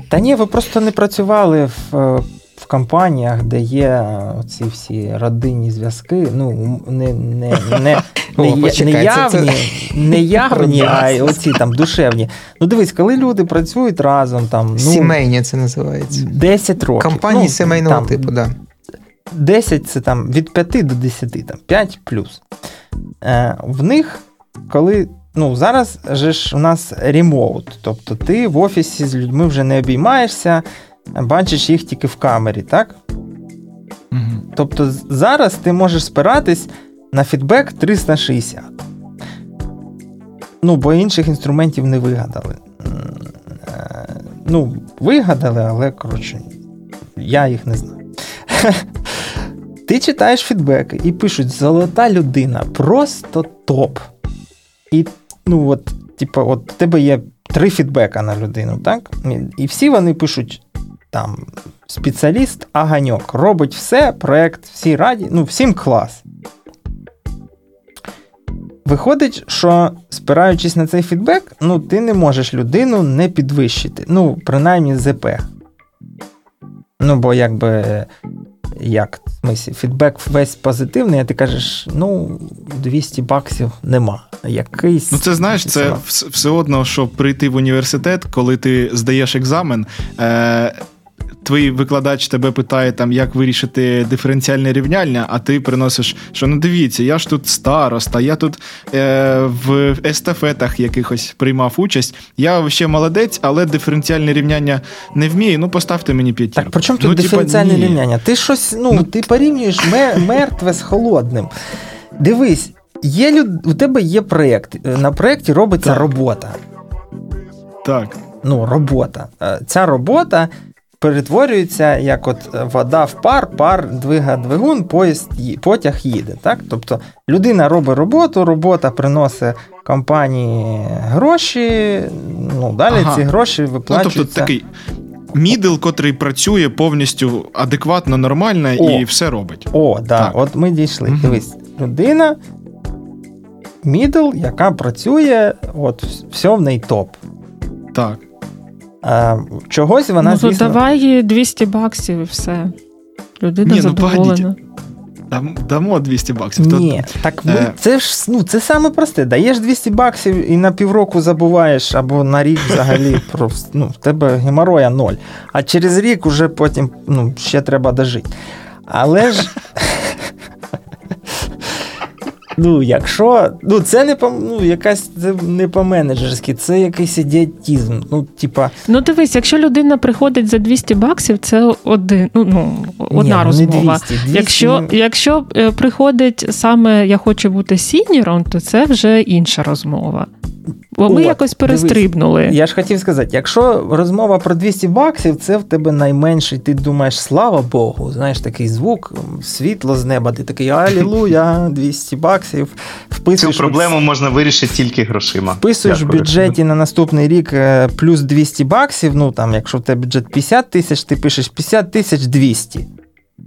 Та ні, ви просто не працювали в е, в компаніях, де є ці всі родинні зв'язки. Ну, не не, не, *laughs* не, О, почекай, не явні, це... не явні, а оці там душевні. Ну, дивись, коли люди працюють разом, там. ну,
Сімейні це називається.
10 років.
Компанії ну, сімейного там, типу, так. Да.
10 це там від 5 до 10, там 5 плюс. Е, В них, коли. Ну, зараз же ж у нас ремоут, тобто ти в офісі з людьми вже не обіймаєшся, бачиш їх тільки в камері, так? Угу. Тобто зараз ти можеш спиратись на фідбек 360. Ну, бо інших інструментів не вигадали. Е, ну, вигадали, але коротше, я їх не знаю. *laughs* Ти читаєш фідбеки і пишуть: золота людина, просто топ. І ну от, типу, от у тебе є три фідбека на людину, так? І всі вони пишуть там спеціаліст, аганьок, робить все, проект, всі раді, ну, всім клас. Виходить, що спираючись на цей фідбек, ну, ти не можеш людину не підвищити. Ну, принаймні, ЗП. Ну, бо якби як в смислі, фідбек весь позитивний, а ти кажеш, ну, 200 баксів нема. Якийсь...
Ну, це знаєш, це все одно, що прийти в університет, коли ти здаєш екзамен. Е- твій викладач тебе питає, там, як вирішити диференціальне рівняння, а ти приносиш, що ну дивіться, я ж тут староста, я тут е, в естафетах якихось приймав участь. Я ще молодець, але диференціальне рівняння не вмію. Ну, поставте мені п'ятірку.
Так, при чому тут ну, диференціальне типа, рівняння? Ти щось, ну, ну ти порівнюєш мертве з холодним. Дивись, є люд... у тебе є проєкт. На проєкті робиться так. робота.
Так.
Ну, робота. Е, ця робота перетворюється як от вода в пар, пар двига двигун, поїзд, потяг їде. Так? Тобто людина робить роботу, робота приносить компанії гроші, ну далі ага. ці гроші виплачуються. Ну, тобто
такий мідл, котрий працює повністю адекватно, нормально О. і все робить.
О, да, так. от ми дійшли. Угу. Дивись, людина. Мідл, яка працює, от все в неї топ.
Так.
А, Чогось вона.
Ну,
то звісно...
давай 200 баксів і все. Людина Ні, ну, задоволена.
Ну, Дамо 200 баксів.
Ні, то, так ми, е... це ж ну, це саме просте. Даєш 200 баксів і на півроку забуваєш, або на рік взагалі *laughs* про, ну, в тебе геморроя ноль. А через рік уже потім ну, ще треба дожити. Але ж *laughs* Ну, якщо. Ну, це не по ну, якась це не по менеджерськи, це якийсь ідіотізм. Ну, типа.
Ну, дивись, якщо людина приходить за 200 баксів, це один, ну, ну одна Ні, розмова. 200, 200... Якщо якщо е, приходить саме я хочу бути сіньором, то це вже інша розмова. Бо ми От, якось перестрибнули.
Дивись, я ж хотів сказати, якщо розмова про 200 баксів, це в тебе найменший, ти думаєш, слава Богу, знаєш, такий звук, світло з неба, ти такий алілуя, *laughs* 200 баксів.
Вписуєш, Цю проблему можна вирішити тільки грошима.
Вписуєш в бюджеті на наступний рік е, плюс 200 баксів, ну там, якщо в тебе бюджет 50 тисяч, ти пишеш 50 тисяч 200.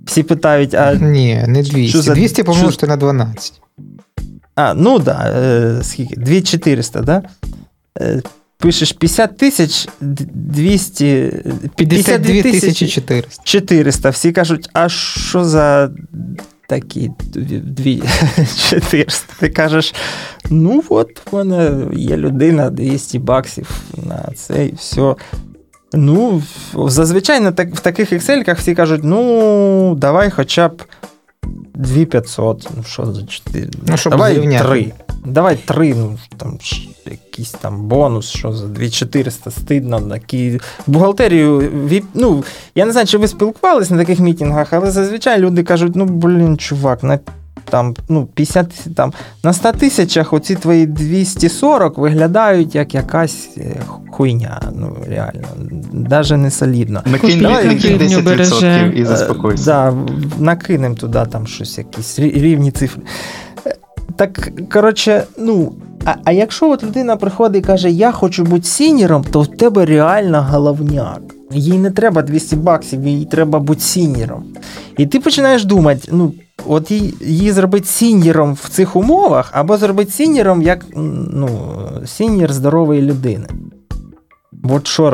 Всі питають, а.
Ні, не 200. Що за... 200 помножити на 12.
А, ну да, е, скільки? 2400, да? Е, пишеш 50 тисяч 200...
52 тисячі 400.
400. Всі кажуть, а що за такі 400? Ти кажеш, ну от в мене є людина 200 баксів на це і все. Ну, зазвичай на так, в таких Excel всі кажуть, ну, давай хоча б 2500, ну що за 4? Ну, щоб Давай зрівняти. 3. Давай 3, ну там якийсь там бонус, що за 2400 стидно. Такі... Бухгалтерію, ну, я не знаю, чи ви спілкувалися на таких мітингах, але зазвичай люди кажуть, ну, блін, чувак, на там, ну, 50 там, на 100 тисячах оці твої 240 виглядають як якась е, хуйня. Ну, реально. Навіть не солідно.
Накинь, Давай, накинь 10% і заспокойся.
Да, накинемо туди там щось, якісь рівні цифри. Е, так, коротше, ну. А а якщо от людина приходить і каже, я хочу бути сіньором, то в тебе реально головняк. Їй не треба 200 баксів, їй треба бути сіньором. І ти починаєш думати, ну, от її зробити сіньєром в цих умовах, або зробити сіньєром як ну, сіньєр здорової людини. От що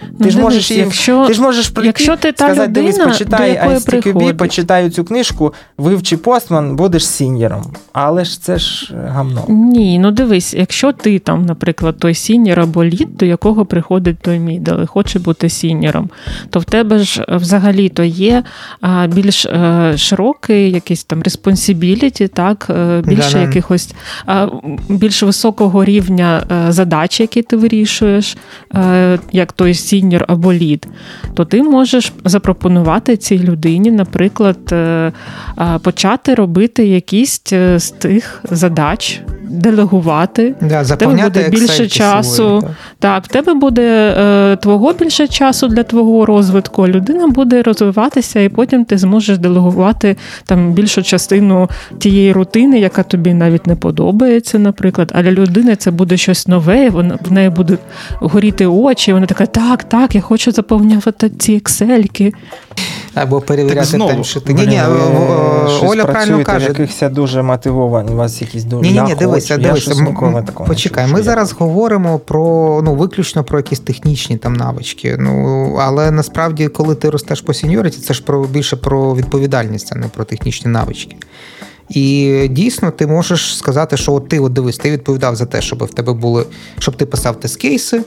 Ти ну, ж можеш їм, якщо,
ти ж можеш прийти,
якщо ти та
сказати,
людина,
дивись, почитай ISTQB, почитаю цю книжку, вивчи Postman, будеш сіньєром. Але ж це ж гамно.
Ні, ну дивись, якщо ти там, наприклад, той сіньєр або лід, до якого приходить той мідл і хоче бути сіньєром, то в тебе ж взагалі-то є більш е, широкий якийсь там responsibility, так, е, більше да, якихось більш високого рівня е, задач, які ти вирішуєш, як той сіньор або лід, то ти можеш запропонувати цій людині, наприклад, е, почати робити якісь е, з тих задач, делегувати.
Да, в тебе буде
більше часу. Свої, так. так, в тебе буде е, твого більше часу для твого розвитку. Людина буде розвиватися, і потім ти зможеш делегувати там більшу частину тієї рутини, яка тобі навіть не подобається, наприклад. А для людини це буде щось нове, вона в неї будуть горіти очі. Вона така, так, так, я хочу заповнювати ці ексельки.
Або перевіряти там, що ти. Ні, ні,
Оля правильно каже. якихось дуже мотивовані, у вас якісь дуже.
Ні, ні, ні, дивися, дивися. Почекай, ми зараз говоримо про ну, виключно про якісь технічні там навички. Ну, але насправді, коли ти ростеш по сеньоріті, це ж про більше про відповідальність, а не про технічні навички. І дійсно ти можеш сказати, що от ти от дивись, ти відповідав за те, щоб в тебе були, щоб ти писав тест-кейси,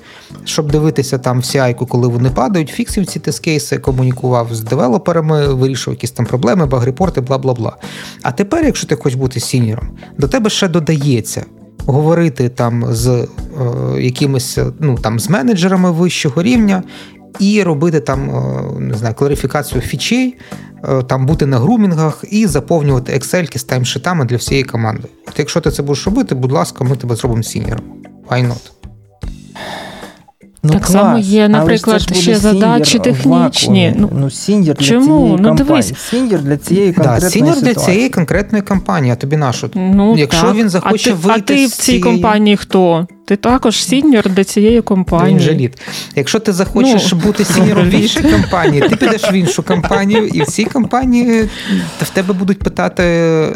щоб дивитися там всі UI-ку, коли вони падають, фіксив ці тест-кейси, комунікував з девелоперами, вирішував якісь там проблеми, баг-репорти, бла бла бла. А тепер, якщо ти хочеш бути сіньором, до тебе ще додається. Говорити там з е, якимись ну там з менеджерами вищого рівня і робити там е, не знаю, кларифікацію фічей, е, там бути на грумінгах і заповнювати Excel з таймшитами для всієї команди. От якщо ти це будеш робити, будь ласка, ми тебе зробимо сіньором. Why not?
Ну, так клас. само є, наприклад, ще задачі технічні.
Ну, ну сіньор для Чому? цієї ну, дивись. Сіньор для цієї конкретної да,
сіньор для цієї конкретної компанії, а тобі нашу. Ну, Якщо так. він захоче а ти, вийти.
А ти в цій компанії хто? Ти також сіньор для цієї компанії.
Він. Якщо ти захочеш ну, бути сіньором в іншій *laughs* компанії, ти підеш в іншу компанію, і в цій компанії в тебе будуть питати,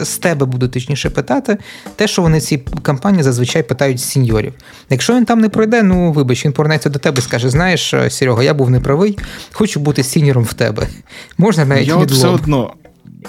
з тебе будуть точніше питати те, що вони в цій компанії зазвичай питають сіньорів. Якщо він там не пройде, ну вибач, він повернеться до тебе і скаже: знаєш, Серега, я був неправий, хочу бути сіньором в тебе. Можна навіть
Я от все одно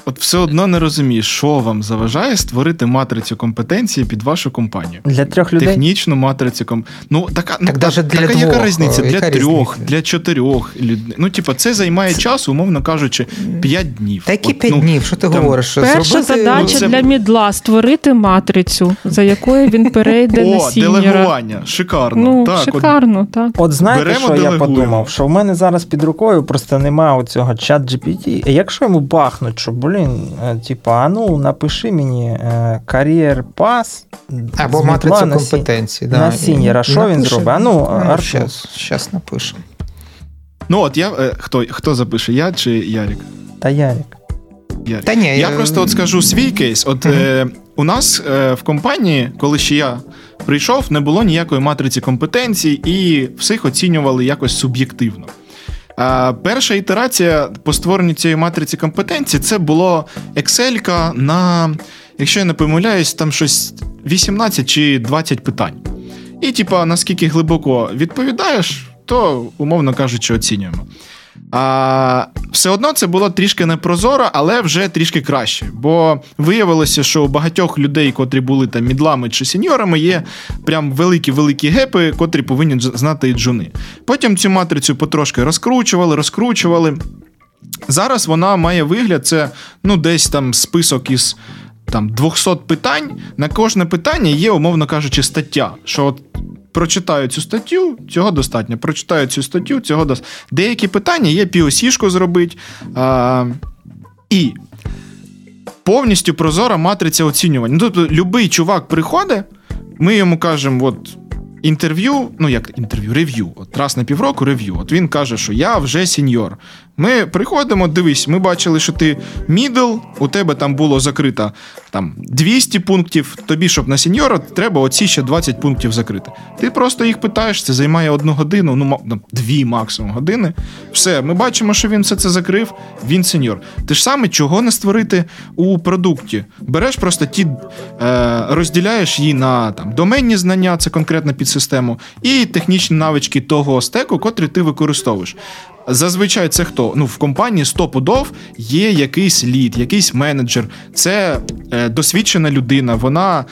от все одно не розумію, що вам заважає створити матрицю компетенції під вашу компанію.
Для трьох людей?
Технічну матрицю ком... Ну, така,
ну, так,
ну,
для
така
двох,
яка різниця? Для
яка
трьох,
різниця?
для чотирьох людей. Ну, типа, це займає час, умовно кажучи, п'ять днів.
Та які
От,
п'ять
ну,
днів? Що ти
там...
говориш?
Перша
Зробити...
задача
ну, це...
для мідла створити матрицю, за якою він перейде
О,
на сіньора.
делегування. Шикарно.
Ну,
так,
шикарно, от... так.
От знаєте,
Беремо,
що
делегуємо.
я подумав? Що в мене зараз під рукою просто немає оцього чат GPT. Якщо йому бахнуть, що, блін, е, типа, а ну напиши мені е, кар'єр пас
Або матрицю
на сі-
компетенції.
на сіньєра. Що він зробить? А ну, Артур.
Щас, щас напишемо.
Ну, от я. Е, хто, хто запише? Я чи Ярік?
Та Ярік.
Ярік.
Та ні,
Я
я-
просто от скажу свій кейс. От е, у нас е, в компанії, коли ще я прийшов, не було ніякої матриці компетенцій, і всіх оцінювали якось суб'єктивно. Перша ітерація по створенню цієї матриці компетенцій це було Excel на, якщо я не помиляюсь, там щось 18 чи 20 питань. І, типа, наскільки глибоко відповідаєш, то, умовно кажучи, оцінюємо. А, все одно це було трішки непрозоро, але вже трішки краще. Бо виявилося, що у багатьох людей, котрі були там мідлами чи сеньорами, є прям великі-великі гепи, котрі повинні знати і джуни. Потім цю матрицю потрошки розкручували, розкручували. Зараз вона має вигляд, це ну, десь там список із там 200 питань. На кожне питання є, умовно кажучи, стаття. Що прочитаю цю статтю, цього достатньо. Прочитаю цю статтю, цього достатньо. Деякі питання є POC-шку зробити. А, і повністю прозора матриця оцінювання. Ну, тобто, любий чувак приходить, ми йому кажемо, от. Інтерв'ю, ну як інтерв'ю, рев'ю. От раз на півроку рев'ю. От він каже, що я вже сеньор. Ми приходимо, дивись, ми бачили, що ти мідл, у тебе там було закрито там 200 пунктів. Тобі, щоб на сеньора, треба оці ще 20 пунктів закрити. Ти просто їх питаєш, це займає одну годину, ну ну, дві максимум години. Все, ми бачимо, що він все це закрив, він сеньор. Те ж саме, чого не створити у продукті. Береш просто ті, е, розділяєш її на там, доменні знання, це конкретно під систему, і технічні навички того стеку, котрий ти використовуєш. Зазвичай це хто? Ну, в компанії стопудов є якийсь лід, якийсь менеджер. Це е, досвідчена людина. Вона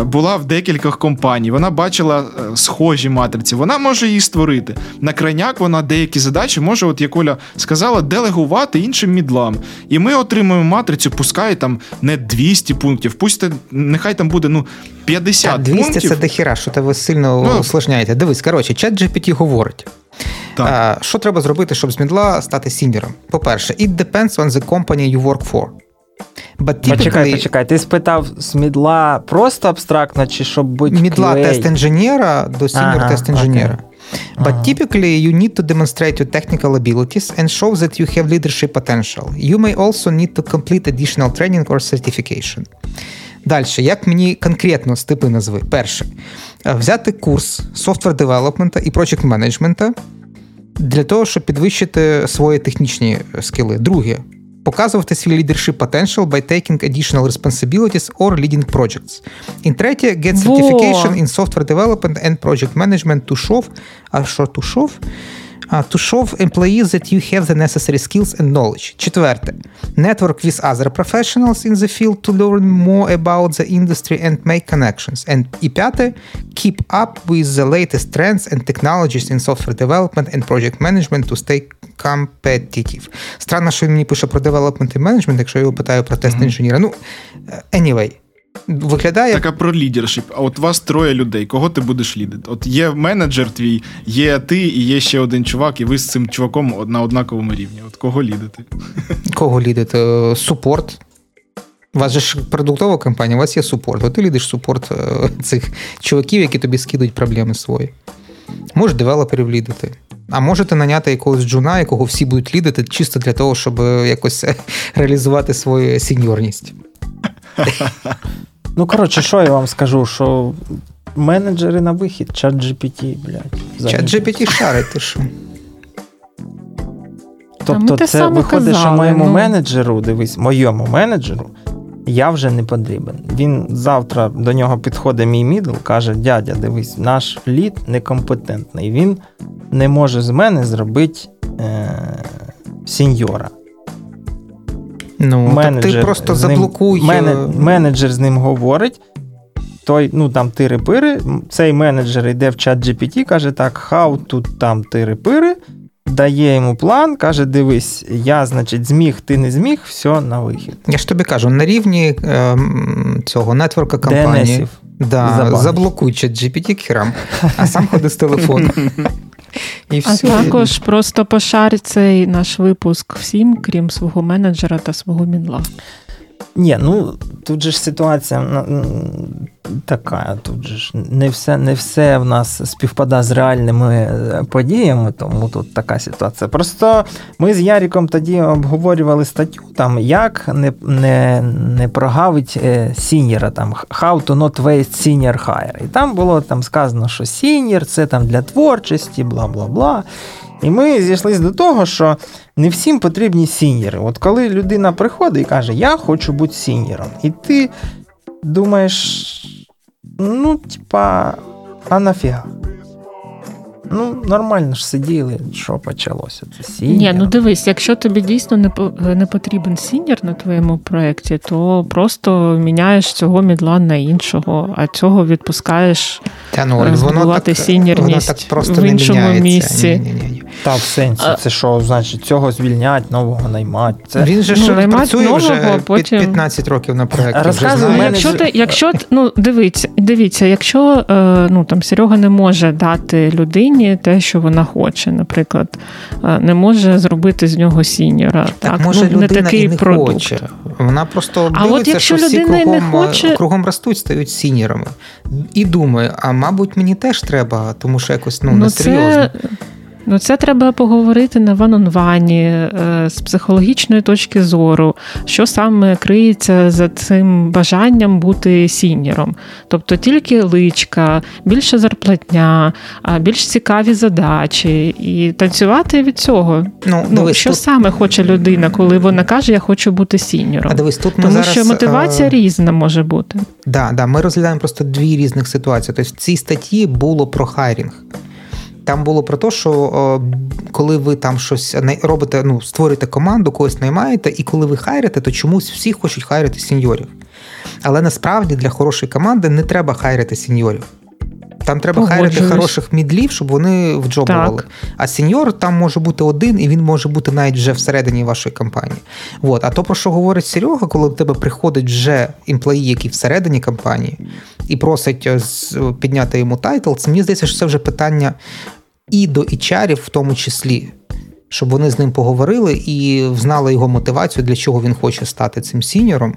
е, була в декількох компаній, вона бачила е, схожі матриці. Вона може її створити. На крайняк вона деякі задачі може, от як Оля сказала, делегувати іншим мідлам. І ми отримуємо матрицю, пускай там не 200 пунктів, пусть нехай там буде ну 50
Так, 200
пунктів.
це дохіра, що ти ви сильно
Ну.
усложняєте. Дивись, коротше, чат GPT говорить.
Так.
А, що треба зробити, щоб з мідла стати сіньором? По-перше, it depends on the company you work for. But typically,
Почекай, почекай. Ти спитав з мідла просто абстрактно, чи щоб бути
мідла
QA?
тест інженера до senior
Ага,
тест інженера. But typically, you need to demonstrate your technical abilities and show that you have leadership potential. You may also need to complete additional training or certification. Далі, як мені конкретно стипи назви? Перше, е, взяти курс software девелопмента і project менеджмента для того, щоб підвищити свої технічні е, скіли. Друге, показувати свій leadership potential by taking additional responsibilities or leading projects. І третє, get
Во!
certification in software development and project management to show, а що to show? А, to show employees that you have the necessary skills and knowledge. Четверте, network with other professionals in the field to learn more about the industry and make connections. And і п'яте, keep up with the latest trends and technologies in software development and project management to stay competitive. Странно, що він мені пише про development і management, якщо я його питаю про тест інженера. Ну, е, anyway, виглядає
Так, а про лідершіп. А от вас троє людей. Кого ти будеш лідити? От є менеджер твій, є ти і є ще один чувак, і ви з цим чуваком на однаковому рівні. От кого лідити?
Кого лідити? Е, Супорт. У вас же ж продуктова компанія, у вас є супорт. От ти лідиш супорт е, цих чуваків, які тобі скидують проблеми свої. Можеш девелоперів лідити. А можете наняти якогось джуна, якого всі будуть лідити, чисто для того, щоб е, якось *laughs* реалізувати свою сеньорність.
Ну, коротше, що я вам скажу, що менеджери на вихід, чат GPT, блядь.
Чат GPT шарить, ти що?
Тобто,
те
це виходить, що моєму
ну.
менеджеру, дивись, моєму менеджеру, я вже не потрібен. Він завтра до нього підходить мій мідл, каже: дядя, дивись, наш лід некомпетентний. Він не може з мене зробити е- сеньора. Ну, менеджер ти просто заблокуй. Ним, менеджер з ним говорить. Той, ну там тири-пири, цей менеджер йде в чат GPT, каже, так, how тут там тири-пири, дає йому план, каже: дивись, я, значить, зміг, ти не зміг, все на вихід.
Я ж тобі кажу, на рівні е, цього нетворка компанії да, заблокуй чат GPT херам, а сам ходи з телефону. *laughs*
І А також просто пошарь цей наш випуск всім, крім свого менеджера та свого мінла.
Ні, ну тут же ж ситуація така. Тут же ж не все не все в нас співпадає з реальними е, подіями, тому тут така ситуація. Просто ми з Яріком тоді обговорювали статтю, там як не не, не прогавить е, сіньора, там how to not waste senior hire. І там було там сказано, що сіньор це там для творчості, бла бла бла. І ми зійшлися до того, що не всім потрібні сіньєри. От коли людина приходить і каже, я хочу бути сіньєром, і ти думаєш, ну, типа, а нафіга? Ну, нормально ж сиділи, що почалося. Це сіньор.
Ні, ну дивись, якщо тобі дійсно не не потрібен сіньор на твоєму проєкті, то просто міняєш цього мідла на іншого, а цього відпускаєш
Та, ну, воно так,
сіньорність
воно так просто
в іншому
не
місці.
Ні, ні, ні,
Та в сенсі, це що, значить, цього звільнять, нового наймать. Це...
Він же ну, працює нового, вже потім... 15 років на проєкті.
Розказуй, вже якщо ти, якщо ну дивіться, дивіться, якщо е, ну там Серега не може дати людині те, що вона хоче, наприклад, не може зробити з нього сіньора.
Так, так може ну, людина не такий і не продукт. хоче. Вона просто а дивиться, от якщо що всі кругом, не хоче... кругом ростуть, стають сіньорами. І думає, а мабуть, мені теж треба, тому що якось ну, ну несерйозно. Це...
Ну, це треба поговорити на ван-он-вані е, з психологічної точки зору, що саме криється за цим бажанням бути сіньором. Тобто тільки личка, більша зарплатня, більш цікаві задачі, і танцювати від цього. Ну, ну дивись, Що тут... саме хоче людина, коли вона каже, я хочу бути сіньором?
А дивись, тут ми
Тому
зараз...
що мотивація. Е, різна може бути.
Да, да, Ми розглядаємо просто дві різних ситуації. Тобто в цій статті було про хайрінг. Там було про те, що коли ви там щось робите, ну, створюєте команду, когось наймаєте, і коли ви хайрите, то чомусь всі хочуть хайрити сеньорів. Але насправді для хорошої команди не треба хайрити сеньорів. Там треба хайрити хороших мідлів, щоб вони вджобували. А сеньор там може бути один, і він може бути навіть вже всередині вашої компанії. От. А то, про що говорить Серега, коли до тебе приходить вже employee, який всередині компанії, і просить е, підняти йому тайтл, це мені здається, що це вже питання і до HR ів в тому числі. Щоб вони з ним поговорили і знали його мотивацію, для чого він хоче стати цим сіньором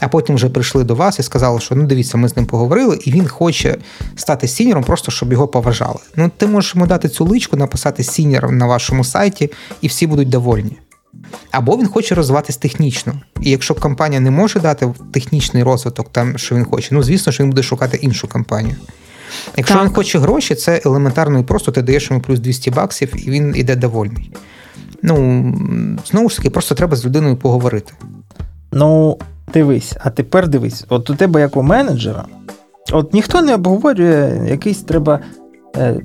а потім вже прийшли до вас і сказали, що ну дивіться, ми з ним поговорили, і він хоче стати сіньором, просто щоб його поважали. Ну, ти можеш йому дати цю личку, написати сіньор на вашому сайті, і всі будуть довольні. Або він хоче розвиватись технічно. І якщо компанія не може дати технічний розвиток, там, що він хоче, ну звісно, що він буде шукати іншу компанію. Якщо так. він хоче гроші, це елементарно і просто ти даєш йому плюс 200 баксів, і він іде довольний. Ну, знову ж таки, просто треба з людиною поговорити.
Ну, Дивись, а тепер дивись, от у тебе як у менеджера, от ніхто не обговорює якийсь треба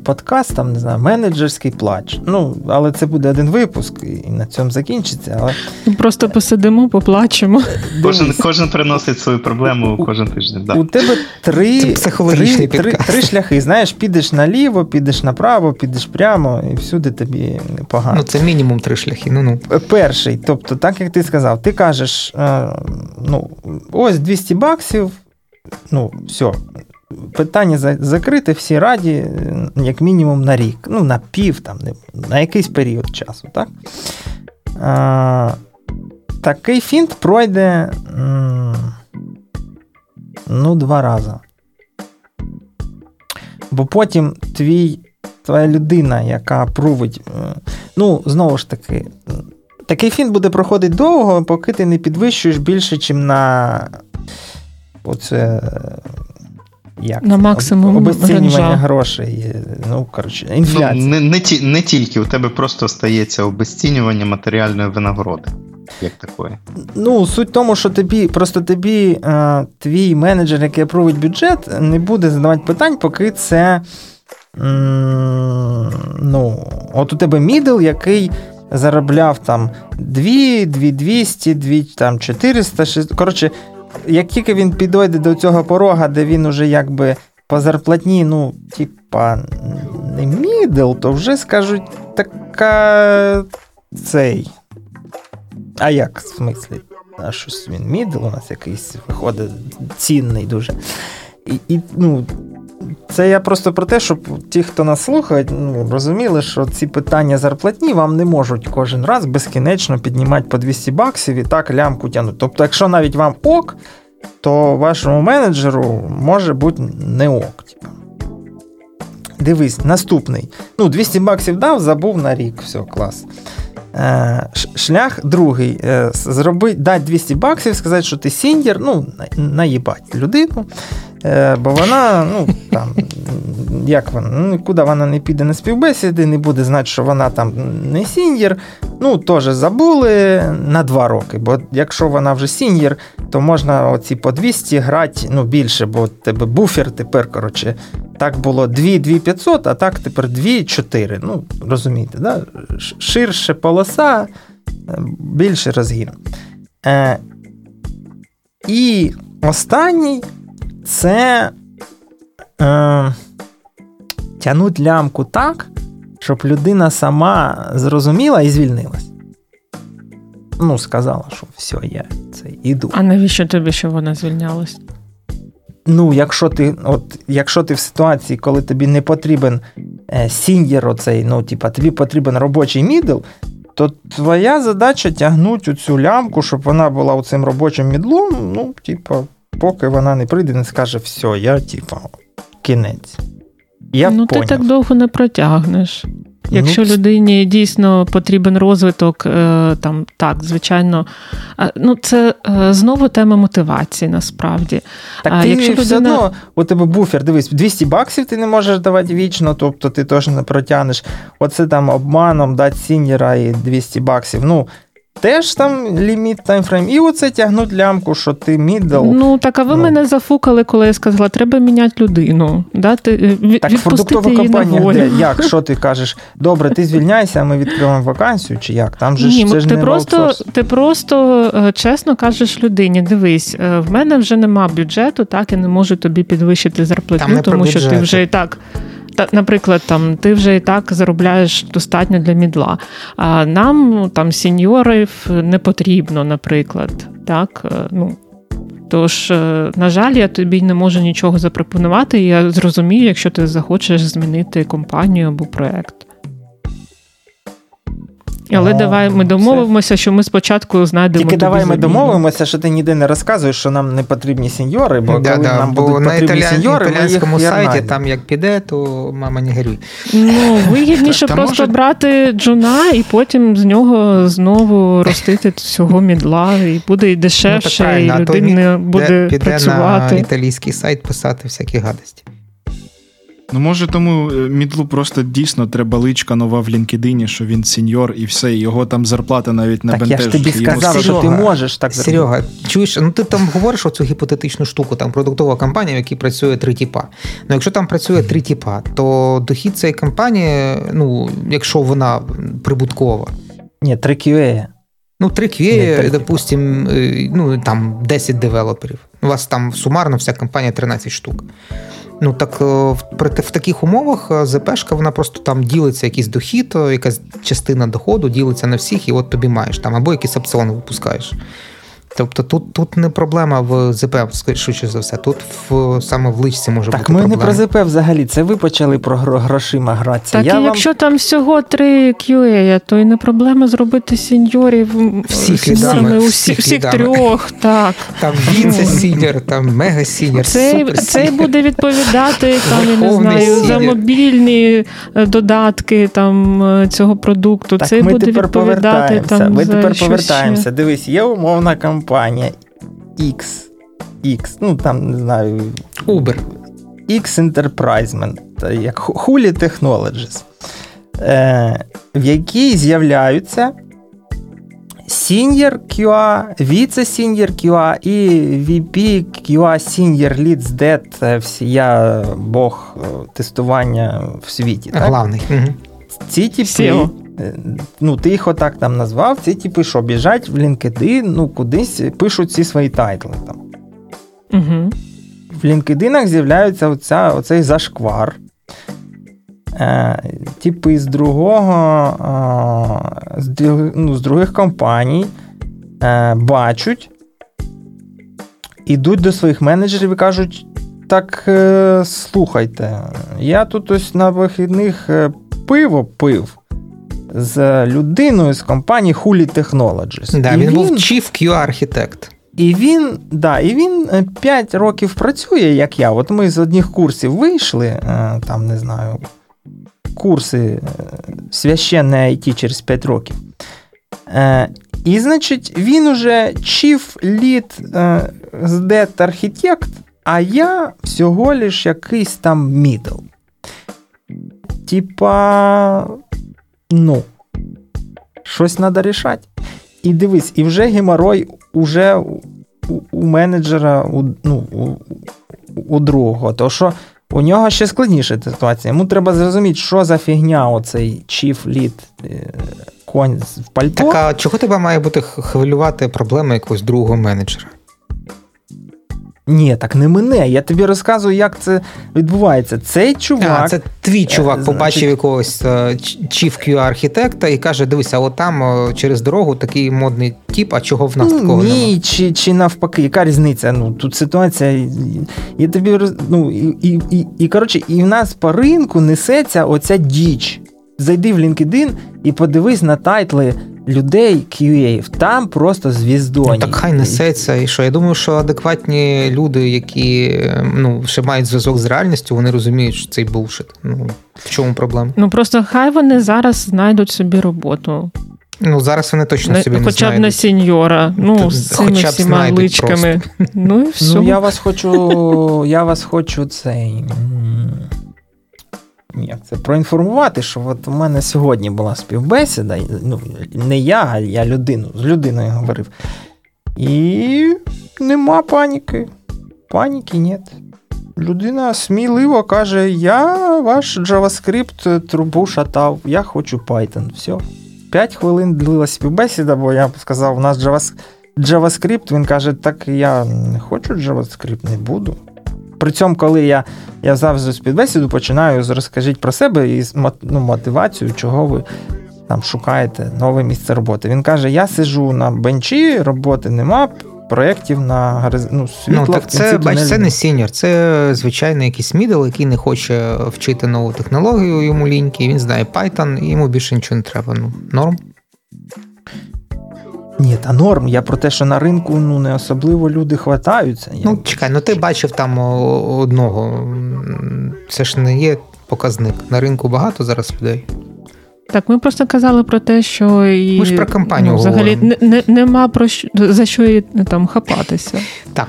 подкаст, там, не знаю, менеджерський плач. Ну, але це буде один випуск, і на цьому закінчиться. Але...
Ну, просто посидимо, поплачемо.
Кожен кожен приносить свою проблему кожен тиждень. Да.
У тебе три три, три, три шляхи. Знаєш, підеш наліво, підеш направо, підеш прямо, і всюди тобі погано.
Ну, це мінімум три шляхи. Ну, ну.
Е, перший, тобто, так як ти сказав, ти кажеш: е, ну, ось 200 баксів, ну, все питання закрите, всі раді, як мінімум, на рік, ну, на пів, там, на якийсь період часу. так? А, Такий фінт пройде ну, два рази. Бо потім твій, твоя людина, яка прувить, е, ну, знову ж таки, такий фінт буде проходити довго, поки ти не підвищуєш більше, ніж на оце як
на максимум
обесцінювання грошей. Ну, коротше, інфляція.
Ну, не, не, не тільки, у тебе просто стається обесцінювання матеріальної винагороди. Як такої.
Ну, суть в тому, що тобі просто тобі а, е, твій менеджер, який апровить бюджет, не буде задавати питань, поки це. М- ну, От у тебе мідл, який заробляв там 2, 2200, 2, там 400, 6. Коротше, як тільки він підійде до цього порога, де він уже якби по зарплатні, ну, типа, не мідл, то вже скажуть така цей. А як в смислі? А щось він мідл у нас якийсь виходить цінний дуже. І, і ну, Це я просто про те, щоб ті, хто нас слухають, ну, розуміли, що ці питання зарплатні вам не можуть кожен раз безкінечно піднімати по 200 баксів і так лямку тягнути. Тобто, якщо навіть вам ок, то вашому менеджеру може бути не ок. Типу. Дивись, наступний. Ну, 200 баксів дав, забув на рік, все, клас. Е, шлях другий. Е, зроби, дати 200 баксів, сказати, що ти сіндір, ну, наїбать людину. Е, бо вона, ну, там, як вона, ну, нікуди вона не піде на співбесіди, не буде знати, що вона там не сіньєр. Ну, теж забули на два роки. Бо якщо вона вже сіньєр, то можна оці по 200 грати ну, більше, бо тебе буфер тепер, коротше, так було 2-2500, а так тепер 2-4. Ну, розумієте, да? ширше полоса, більше розгін. Е, І останній це е, тянуть лямку так, щоб людина сама зрозуміла і звільнилась. Ну, сказала, що все, я це іду.
А навіщо тобі, що вона звільнялась?
Ну, якщо ти от, якщо ти в ситуації, коли тобі не потрібен е, сіньєр, оцей, ну, типа, тобі потрібен робочий мідл, то твоя задача тягнути цю лямку, щоб вона була оцим робочим мідлом, ну, типа, поки вона не прийде, не скаже, все, я, типа, кінець. Я
Ну,
поняв.
ти так довго не протягнеш. Якщо ну, людині дійсно потрібен розвиток, е, там так, звичайно, ну це е, знову тема мотивації насправді.
Так ти якщо все людина... одно у тебе буфер, дивись, 200 баксів ти не можеш давати вічно, тобто ти теж не протягнеш. Оце там обманом дати сіньора і 200 баксів. Ну, Теж там ліміт time frame. І оце тягнуть лямку, що ти мідл.
Ну так а ви ну. мене зафукали, коли я сказала, треба міняти людину. Дати,
е, Так, в продуктових компаніях, де як, *laughs* що ти кажеш? Добре, ти звільняйся, а ми відкриваємо вакансію, чи як? Там же
Ні,
це ж
ти
не
просто ти просто е, чесно кажеш людині: дивись, е, в мене вже нема бюджету, так я не можу тобі підвищити зарплату, тому що ти вже і так. Та, наприклад, там ти вже і так заробляєш достатньо для мідла. А нам ну, там сіньорів не потрібно, наприклад. Так, е, ну. Тож, е, на жаль, я тобі не можу нічого запропонувати. Я зрозумію, якщо ти захочеш змінити компанію або проект. Але а, давай ми домовимося, що ми спочатку знайдемо.
Тільки давай
ми
домовимося, що ти ніде не розказуєш, що нам не потрібні сеньори, бо да, коли да, нам бо будуть на потрібні сеньори, італійському
ми сайті там як піде, то мама не горюй.
Ну, вигідніше просто може... брати джуна і потім з нього знову ростити цього мідла, і буде і дешевше, ну, і людина буде піде працювати.
на італійський сайт писати всякі гадості.
Ну, може, тому е, мідлу просто дійсно треба личка нова в LinkedIn, що він сеньор і все, його там зарплата навіть не
так
бентежить.
Я ж тобі сказав, що ти можеш так
Серега, чуєш, ну ти там говориш оцю гіпотетичну штуку, там продуктова компанія, в якій працює три тіпа. Ну, якщо там працює три тіпа, то дохід цієї компанії, ну, якщо вона прибуткова.
Ні, три QA.
Ну, три QA, допустим, е, ну там 10 девелоперів. У вас там сумарно вся компанія 13 штук. Ну так е, в таких умовах е, ЗПшка вона просто там ділиться якийсь дохід, якась частина доходу ділиться на всіх, і от тобі маєш там або якийсь опціон випускаєш. Тобто тут тут не проблема в ЗП, швидше за все. Тут в саме в личці може
так,
бути. Так,
ми
проблема.
не про ЗП взагалі. Це ви почали про грошима гратися.
Так,
Я
і
вам...
якщо там всього три QA, то і не проблема зробити сеньорів
всіх
лідами, всіх, всіх трьох. Так.
Там віце сіньор, там мега сіньор.
Цей, цей буде відповідати там, я не знаю, за мобільні е, додатки там е, цього продукту.
Так,
Цей
ми
буде
тепер
відповідати там.
Ми
за
тепер повертаємося. Дивись, є умовна компанія компанія X, X, ну там не знаю,
Uber.
X Enterprisement, як Huli Technologies, е, в якій з'являються Senior QA, Vice-Senior QA і VP QA Senior Leads Dead, всія Бог е, тестування в світі. Так?
Главний.
Ці типи, ну, ти їх отак там назвав, ці типи, що біжать в LinkedIn, ну, кудись пишуть ці свої тайтли там.
Угу.
В LinkedIn з'являється оця, оцей зашквар. Е, Типи з другого, е, з, ну, з других компаній е, бачать, ідуть до своїх менеджерів і кажуть: так, е, слухайте, я тут ось на вихідних е, пиво пив з людиною з компанії Huli Technologies.
Да, він, він був Chief QA-архітект.
І він да, і він 5 років працює, як я. От ми з одних курсів вийшли, там не знаю, курси священне IT через 5 років. І, значить, він уже Chief Lead SDET архітект, а я всього лиш якийсь там мідл. Типа, ну, щось треба рішати. І дивись, і вже геморой уже у, у менеджера, у, ну, у, другого. То що у нього ще складніша ситуація. Йому треба зрозуміти, що за фігня оцей чіф лід конь в пальто.
Так а чого тебе має бути хвилювати проблеми якогось другого менеджера?
Ні, так не мене. Я тобі розказую, як це відбувається. Цей чувак.
А, Це твій чувак е, побачив значить... якогось чіф qa архітекта і каже: дивися, от там через дорогу такий модний тіп, а чого в нас ну, такого?
Ні, нема? чи чи навпаки, яка різниця? Ну Тут ситуація. Я тобі роз... ну, і, і, і, і коротше, і в нас по ринку несеться оця діч. Зайди в LinkedIn і подивись на тайтли людей QA, там просто звіздоні. Ну,
так хай несеться. І що? Я думаю, що адекватні люди, які ну, ще мають зв'язок з реальністю, вони розуміють, що цей булшит. Ну, в чому проблема?
Ну просто хай вони зараз знайдуть собі роботу.
Ну, зараз вони точно собі не
Хоча
б
на сеньора, ну, з цими Хоча всіма личками. Ну і все.
Ну, я вас хочу, я вас хочу цей як це проінформувати, що от у мене сьогодні була співбесіда, ну, не я, а я людину, з людиною говорив. І нема паніки. Паніки ні. Людина сміливо каже: Я ваш JavaScript трубу шатав, я хочу Python. Все. П'ять хвилин длилася співбесіда, бо я сказав, у нас JavaScript. Він каже, так я не хочу JavaScript, не буду. При цьому, коли я я завжди співбесіду починаю з розкажіть про себе і ну, мотивацію, чого ви там шукаєте нове місце роботи. Він каже: Я сижу на бенчі, роботи нема. Проєктів на ну, світло,
Ну, так це бач, не це не сіньор, це звичайний якийсь мідл, який не хоче вчити нову технологію, йому ліньки, він знає Python, і йому більше нічого не треба. Ну, Норм.
Ні, та норм. Я про те, що на ринку ну не особливо люди хватаються.
Ну, чекай, ну ти бачив там одного. Це ж не є показник. На ринку багато зараз людей.
Так, ми просто казали про те, що і
ми ж про компанію
ну, взагалі не, не, нема про що за що і там хапатися.
Так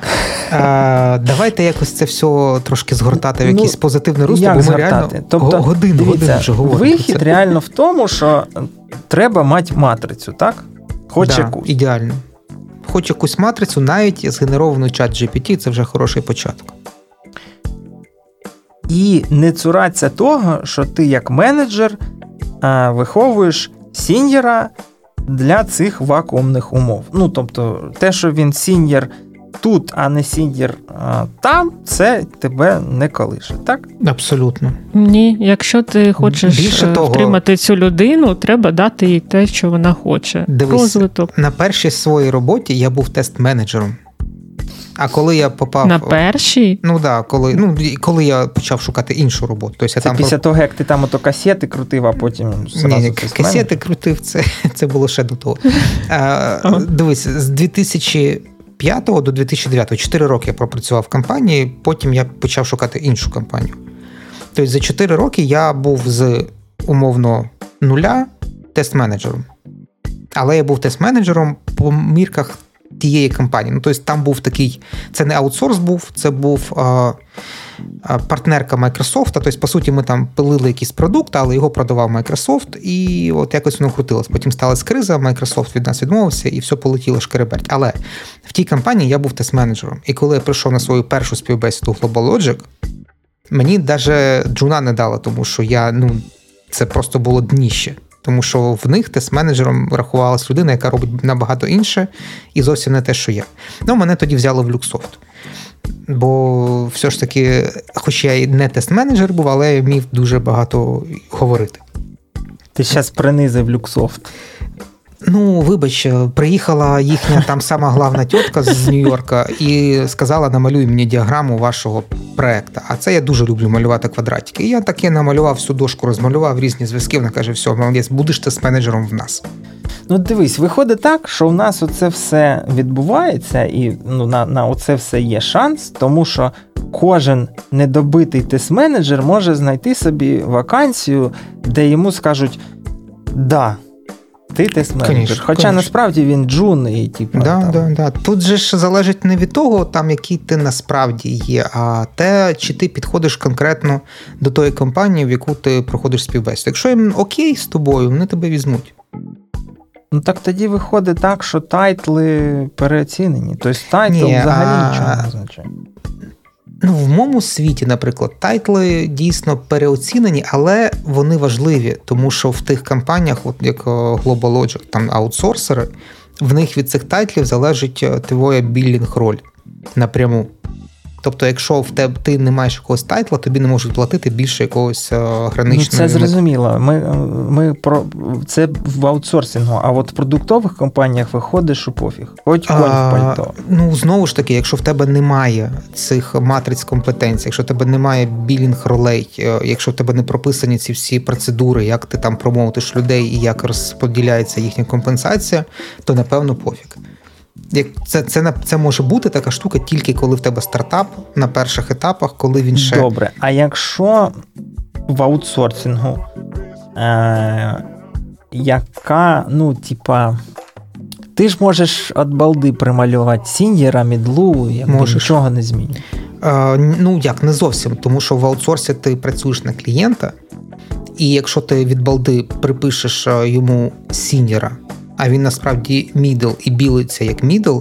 а, давайте якось це все трошки згортати в якийсь ну, позитивний русло, бо ми згортати? реально тобто, годину, дивіться, годину вже говоримо.
Вихід реально в тому, що треба мати матрицю, так? Хоч да, якусь.
Ідеально. Хоч якусь матрицю, навіть згенеровану чат GPT, це вже хороший початок.
І не цураться того, що ти як менеджер а, виховуєш сіньєра для цих вакуумних умов. Ну, тобто, те, що він сіньєр тут, а не сіньєр там, це тебе не колише, так?
Абсолютно.
Ні, якщо ти хочеш Більше е, того, втримати цю людину, треба дати їй те, що вона хоче.
Дивись, Розвиток. На першій своїй роботі я був тест-менеджером. А коли я попав
на першій?
Ну да, коли ну коли я почав шукати іншу роботу. Тобто,
я
це
там після того, як ти там ото касети крутив, а потім Ні,
касети крутив, це *laughs* це було ще до того. А, Дивись, з 2000 2005 до 2009, 4 роки я пропрацював в компанії, потім я почав шукати іншу компанію. Тобто за 4 роки я був з умовно нуля тест-менеджером. Але я був тест-менеджером по мірках тієї компанії. Ну, тобто там був такий, це не аутсорс був, це був а, партнерка Microsoft. Тобто, по суті, ми там пилили якийсь продукт, але його продавав Microsoft, і от якось воно крутилось. Потім сталася криза, Microsoft від нас відмовився, і все полетіло шкереберть. Але в тій компанії я був тест-менеджером. І коли я прийшов на свою першу співбесіду Global Logic, мені навіть джуна не дали, тому що я, ну, це просто було дніще. Тому що в них тест-менеджером рахувалась людина, яка робить набагато інше, і зовсім не те, що я. Ну, мене тоді взяли в Люксофт. Бо все ж таки, хоч я і не тест-менеджер був, але я вмів дуже багато говорити.
Ти зараз принизив Люксофт.
Ну, вибач, приїхала їхня там сама главна тітка з Нью-Йорка і сказала: намалюй мені діаграму вашого проекту. А це я дуже люблю малювати квадратики. І я таке намалював всю дошку, розмалював різні зв'язки. Вона каже: все, молодець, будеш ти з менеджером в нас.
Ну, дивись, виходить так, що в нас оце все відбувається, і ну, на на оце все є шанс, тому що кожен недобитий тест-менеджер може знайти собі вакансію, де йому скажуть: да, ти тест-менеджер. Хоча конечно. насправді він джун і типу.
Да, там... да, да. Тут же ж залежить не від того, там, який ти насправді є, а те, чи ти підходиш конкретно до тої компанії, в яку ти проходиш співбесіду. Якщо їм окей з тобою, вони тебе візьмуть.
Ну так тоді виходить так, що тайтли переоцінені. Тобто тайтл Ні, взагалі а... нічого не означає.
Ну, в моєму світі, наприклад, тайтли дійсно переоцінені, але вони важливі, тому що в тих компаніях, от як GlobalLogic, там аутсорсери, в них від цих тайтлів залежить е, твоя billing role напряму. Тобто, якщо в тебе ти не маєш якогось тайтла, тобі не можуть платити більше якогось е, граничного.
Ну, Це зрозуміло. Ми ми про це в аутсорсингу, а от в продуктових компаніях виходить, що пофіг. Хоч конь в пальто.
Ну знову ж таки, якщо в тебе немає цих матриць компетенцій, якщо в тебе немає billing ролей, е, якщо в тебе не прописані ці всі процедури, як ти там промоутиш людей і як розподіляється їхня компенсація, то напевно пофіг. Як це це, це може бути така штука тільки коли в тебе стартап на перших етапах, коли він ще.
Добре. А якщо в аутсорсингу, е, яка, ну, типа, ти ж можеш від балди прималювати сіньєра, мідлу, можеш. нічого не змінює.
Е, ну як, не зовсім, тому що в аутсорсі ти працюєш на клієнта, і якщо ти від балди припишеш е, йому сіньєра, а він насправді мідл і білиться як мідл,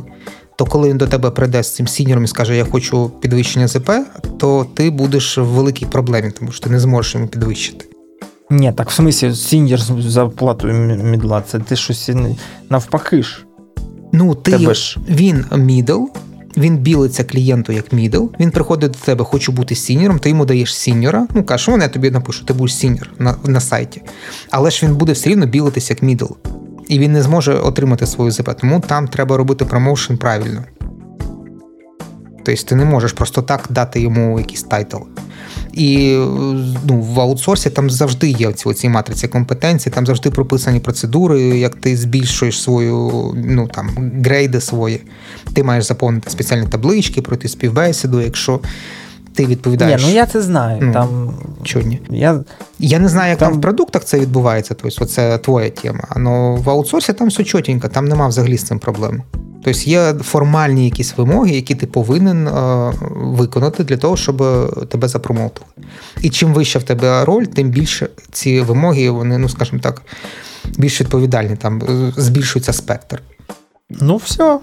то коли він до тебе прийде з цим сіньором і скаже, я хочу підвищення ЗП, то ти будеш в великій проблемі, тому що ти не зможеш йому підвищити.
Ні, так в смислі, сіньор з зарплатою мідла, це ти щось навпаки ж.
Ну, ти тебе ж... він мідл, він білиться клієнту як мідл, він приходить до тебе, хочу бути сіньором, ти йому даєш сіньора. Ну кажеш, я тобі напишу, ти будеш сіньор на на сайті. Але ж він буде все рівно білитися як мідл і він не зможе отримати свою ЗП. Тому там треба робити промоушен правильно. Тобто ти не можеш просто так дати йому якийсь тайтл. І ну, в аутсорсі там завжди є ці оці матриці компетенції, там завжди прописані процедури, як ти збільшуєш свою ну там грейди свої. Ти маєш заповнити спеціальні таблички, пройти співбесіду. Якщо ти відповідаєш.
Ні, ну я це знаю. Ну, там...
Чого ні? Я я не знаю, як там... там в продуктах це відбувається, тобто це твоя тема. Але в аутсорсі там все чотенько, там нема взагалі з цим проблем. Тобто є формальні якісь вимоги, які ти повинен е, виконати для того, щоб тебе запромовтили. І чим вища в тебе роль, тим більше ці вимоги, вони, ну скажімо так, більш відповідальні, там збільшується спектр.
Ну, все.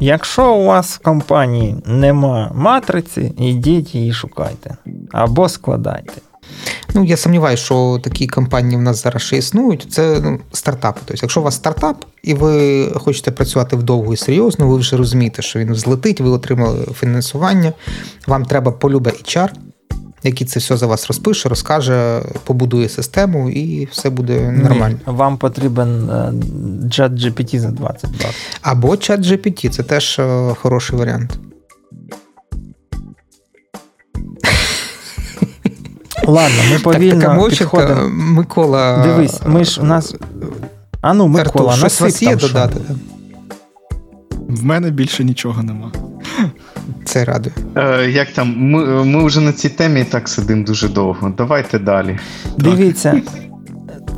Якщо у вас в компанії нема матриці, йдіть її шукайте або складайте.
Ну, я сумніваюся, що такі компанії в нас зараз ще існують. Це ну, стартапи. Тобто, якщо у вас стартап і ви хочете працювати вдовго і серйозно, ви вже розумієте, що він злетить, ви отримали фінансування, вам треба полюбе HR, який це все за вас розпише, розкаже, побудує систему і все буде нормально.
Ні, Вам потрібен чат GPT за 20 баксів.
Або чат GPT, це теж е, хороший варіант.
Ладно, ми повільно так, так, підходимо.
Микола.
Дивись, ми ж у нас. А ну, Микола,
Артур, щось вас є додати?
В мене більше нічого нема.
Це радує.
Е, Як там? Ми ми вже на цій темі і так сидимо дуже довго. Давайте далі.
Дивіться,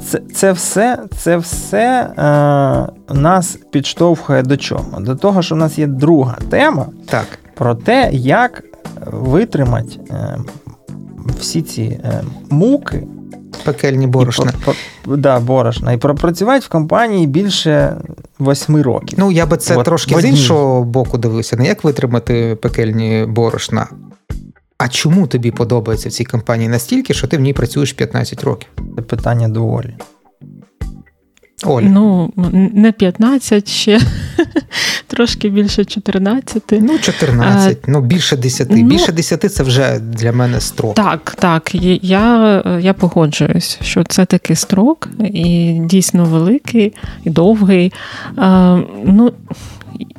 це це все це все е, нас підштовхує до чого? До того, що в нас є друга тема
так.
про те, як витримати е, всі ці е, муки.
Пекельні борошна.
І, по, да, борошна. І пропрацювати в компанії більше восьми років.
Ну, я би це От, трошки з іншого боку дивився. Не як витримати пекельні борошна. А чому тобі подобається в цій компанії настільки, що ти в ній працюєш 15 років?
Це питання доволі.
Оль. Ну, не 15 ще, *laughs* трошки більше 14.
Ну, 14, а, ну більше 10. Ну, більше 10 це вже для мене строк.
Так, так. Я я погоджуюсь, що це такий строк, і дійсно великий, і довгий. А, ну,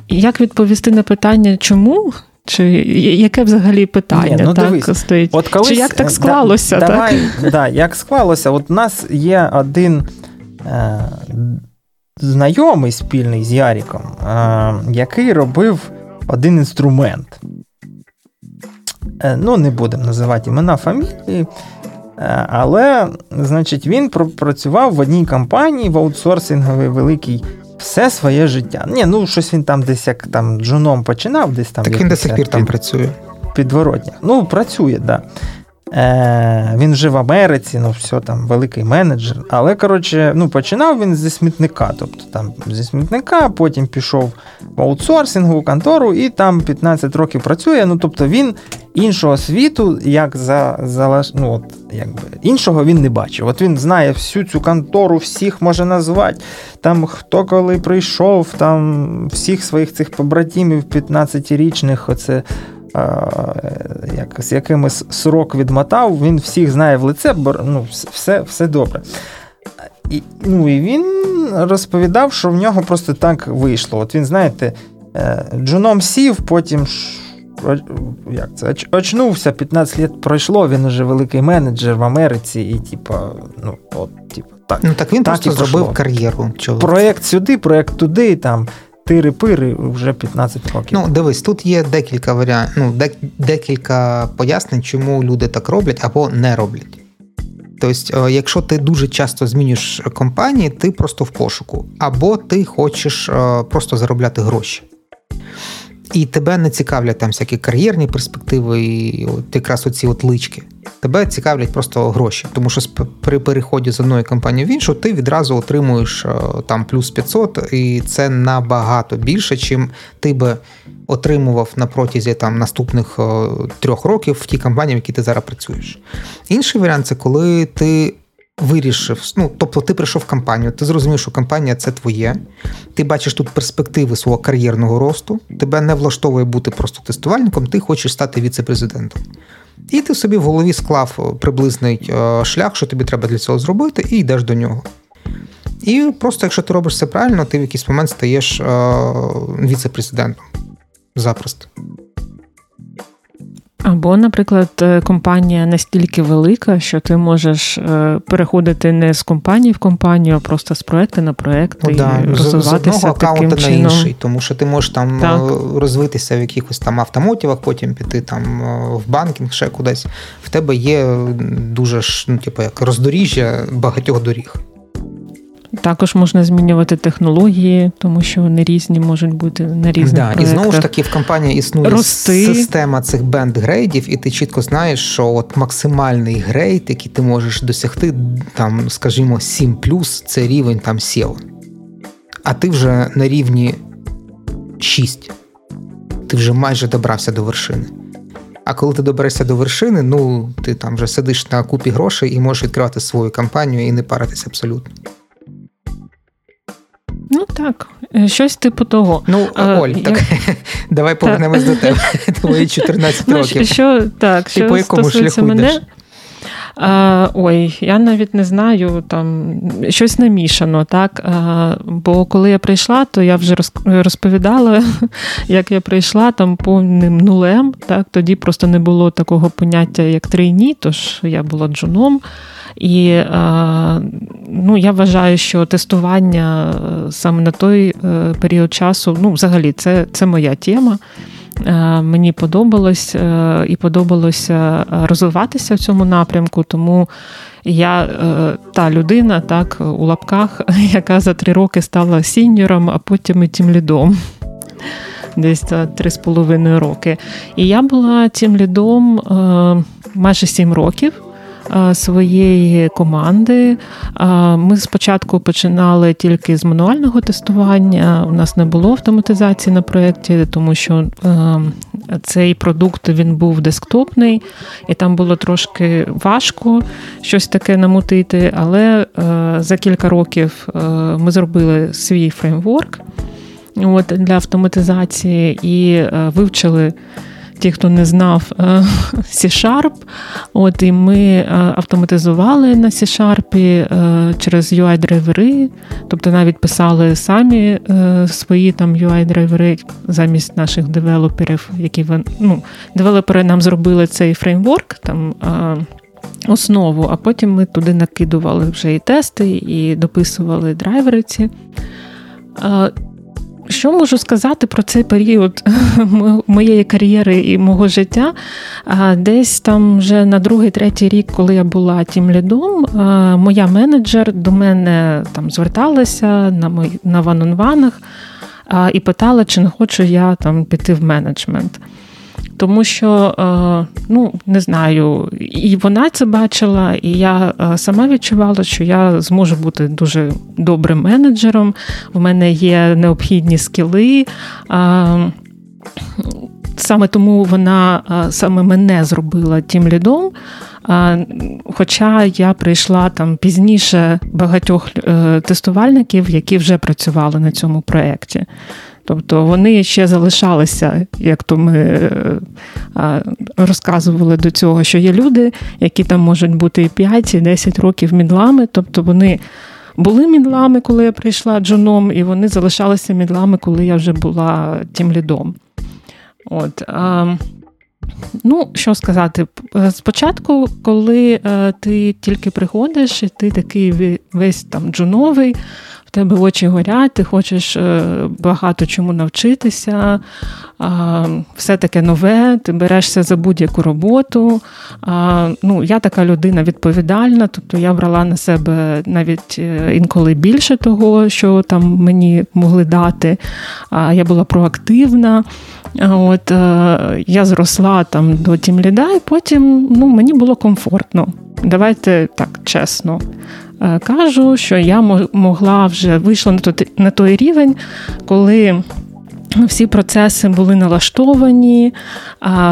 Як відповісти на питання, чому? Чи яке взагалі питання Ні, ну, так дивись, стоїть? От колись, Чи як так склалося?
Да,
так?
Давай, да, Як склалося? От у нас є один е, знайомий спільний з Яріком, е, який робив один інструмент. Е, ну, не будемо називати імена фамілії. Е, але, значить, він працював в одній компанії в аутсорсинговій великій все своє життя. Ні, ну щось він там десь як там джуном починав, десь там.
Так він до сих пір там працює.
Підворотня. Ну, працює, так. Да. Е, Він жив в Америці, ну все там великий менеджер. Але коротше, ну починав він зі смітника. Тобто там зі смітника, потім пішов в аутсорсингову контору і там 15 років працює. Ну тобто він іншого світу, як за, за ну, от, якби, іншого він не бачив. От він знає всю цю контору, всіх може назвати. Там хто коли прийшов, там всіх своїх цих побратимів 15-річних, оце як, з якимось срок відмотав, він всіх знає в лице, бо ну, все все добре. І, Ну і він розповідав, що в нього просто так вийшло. От він, знаєте, е, джуном сів, потім як це, очнувся, 15 років пройшло, він уже великий менеджер в Америці, і типа, ну, от, типа, так.
Ну так він так просто зробив кар'єру.
Чоловік. Проєкт сюди, проєкт туди, там тири-пири вже 15 років.
Ну, дивись, тут є декілька варіантів, ну, декілька пояснень, чому люди так роблять або не роблять. Тобто, е, якщо ти дуже часто змінюєш компанії, ти просто в пошуку, або ти хочеш е, просто заробляти гроші. І тебе не цікавлять там всякі кар'єрні перспективи, і от якраз оці от лички. Тебе цікавлять просто гроші, тому що при переході з одної компанії в іншу ти відразу отримуєш е, там плюс 500, і це набагато більше, чим ти би отримував на протязі там наступних е, трьох років в тій компанії, в якій ти зараз працюєш. Інший варіант це коли ти вирішив, ну тобто ти прийшов в компанію, ти зрозумів, що компанія це твоє, ти бачиш тут перспективи свого кар'єрного росту, тебе не влаштовує бути просто тестувальником, ти хочеш стати віце-президентом. І ти собі в голові склав приблизний е, шлях, що тобі треба для цього зробити, і йдеш до нього. І просто, якщо ти робиш все правильно, ти в якийсь момент стаєш е, віце-президентом. Запросто.
Або, наприклад, е, компанія настільки велика, що ти можеш е, переходити не з компанії в компанію, а просто з проекту на проект ну, і да. розвиватися з, з таким на чином. інший,
тому що ти можеш там так. Е, розвитися в якихось там автомотівах, потім піти там в банкінг, ще кудись. В тебе є дуже ж ну, типу, як роздоріжжя багатьох доріг.
Також можна змінювати технології, тому що вони різні можуть бути на різних да, проєктах.
І знову ж таки в компанії існує Рости. система цих бенд-грейдів, і ти чітко знаєш, що от максимальний грейд, який ти можеш досягти, там, скажімо, 7 це рівень там CEO. А ти вже на рівні 6. Ти вже майже добрався до вершини. А коли ти доберешся до вершини, ну ти там вже сидиш на купі грошей і можеш відкривати свою компанію і не паритися абсолютно.
Ну так, е, щось типу того.
Ну, а, Оль, я... так давай повернемось до тебе. Твої *laughs* 14 ну, років.
Що, так, Ти що по якому шляху мене? йдеш? А, Ой, я навіть не знаю, там щось намішано, так. А, Бо коли я прийшла, то я вже розповідала, *laughs* як я прийшла там повним нулем. Так, Тоді просто не було такого поняття, як трійні, тож я була джуном. І е, ну, я вважаю, що тестування е, саме на той е, період часу, ну, взагалі, це, це моя тема. Мені подобалось і подобалося розвиватися в цьому напрямку, тому я та людина, так, у лапках, *laughs* яка за три роки стала сіньором, а потім і тим лідом. Десь три з половиною роки. І я була тим лідом майже сім років. Своєї команди. Ми спочатку починали тільки з мануального тестування. У нас не було автоматизації на проєкті, тому що цей продукт він був десктопний, і там було трошки важко щось таке намутити. Але за кілька років ми зробили свій фреймворк от, для автоматизації і вивчили ті, хто не знав е, *laughs* C-Sharp, от і ми е, автоматизували на C-Sharp е, через UI-драйвери, тобто навіть писали самі свої там UI-драйвери замість наших девелоперів, які ну, девелопери нам зробили цей фреймворк там. Основу, а потім ми туди накидували вже і тести, і дописували драйвери ці. Що можу сказати про цей період *laughs* моєї кар'єри і мого життя? Десь там вже на другий-третій рік, коли я була тім лідом, моя менеджер до мене там зверталася на мої на ванонванах і питала, чи не хочу я там піти в менеджмент тому що е, ну не знаю, і вона це бачила, і я е, сама відчувала, що я зможу бути дуже добрим менеджером. У мене є необхідні скіли. Саме тому вона саме мене зробила тим лідом. Хоча я прийшла там пізніше багатьох е, тестувальників, які вже працювали на цьому проєкті. Тобто вони ще залишалися, як то ми е, розказували до цього, що є люди, які там можуть бути і 5, і 10 років мідлами. Тобто вони були мідлами, коли я прийшла джуном, і вони залишалися мідлами, коли я вже була тим лідом. От. Ну, що сказати, спочатку, коли е, ти тільки приходиш, і ти такий весь там джуновий, тебе очі горять, ти хочеш е, багато чому навчитися, все таке нове, ти берешся за будь-яку роботу. Ну, Я така людина відповідальна, тобто я брала на себе навіть е, інколи більше того, що там мені могли дати. Я була проактивна. От е, Я зросла там до тімліда, і потім ну, мені було комфортно. Давайте так чесно. Е, кажу, що я могла вже вийшла на той рівень, коли. Всі процеси були налаштовані,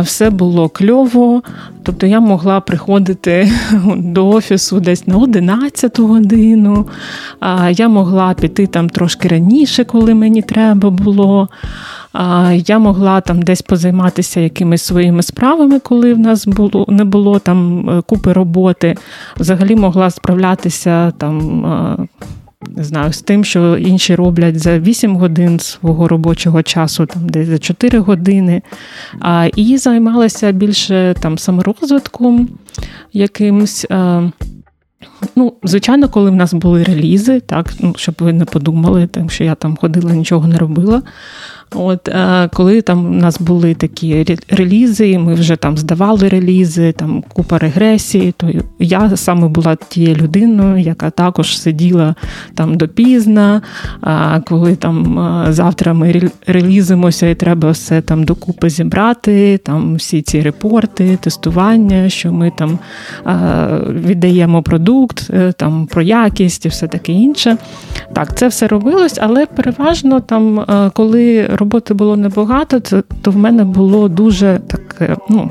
все було кльово. Тобто я могла приходити *laughs* до офісу десь на 11 годину, я могла піти там трошки раніше, коли мені треба було. Я могла там десь позайматися якимись своїми справами, коли в нас було не було там е, купи роботи. Взагалі могла справлятися там. Не знаю, з тим, що інші роблять за 8 годин свого робочого часу, там десь за 4 години, а, і займалася більше там саморозвитком якимсь. А, Ну, звичайно, коли в нас були релізи, так, ну, щоб ви не подумали, там, що я там ходила, нічого не робила. От е, коли там у нас були такі релізи, ми вже там здавали релізи, там купа регресії, то я саме була тією людиною, яка також сиділа там допізна. А коли там е, завтра ми релізимося, і треба все там докупи зібрати, там всі ці репорти, тестування, що ми там е, віддаємо продукт, там про якість і все таке інше. Так, це все робилось, але переважно там, коли роботи було небагато, то, то в мене було дуже таке, ну,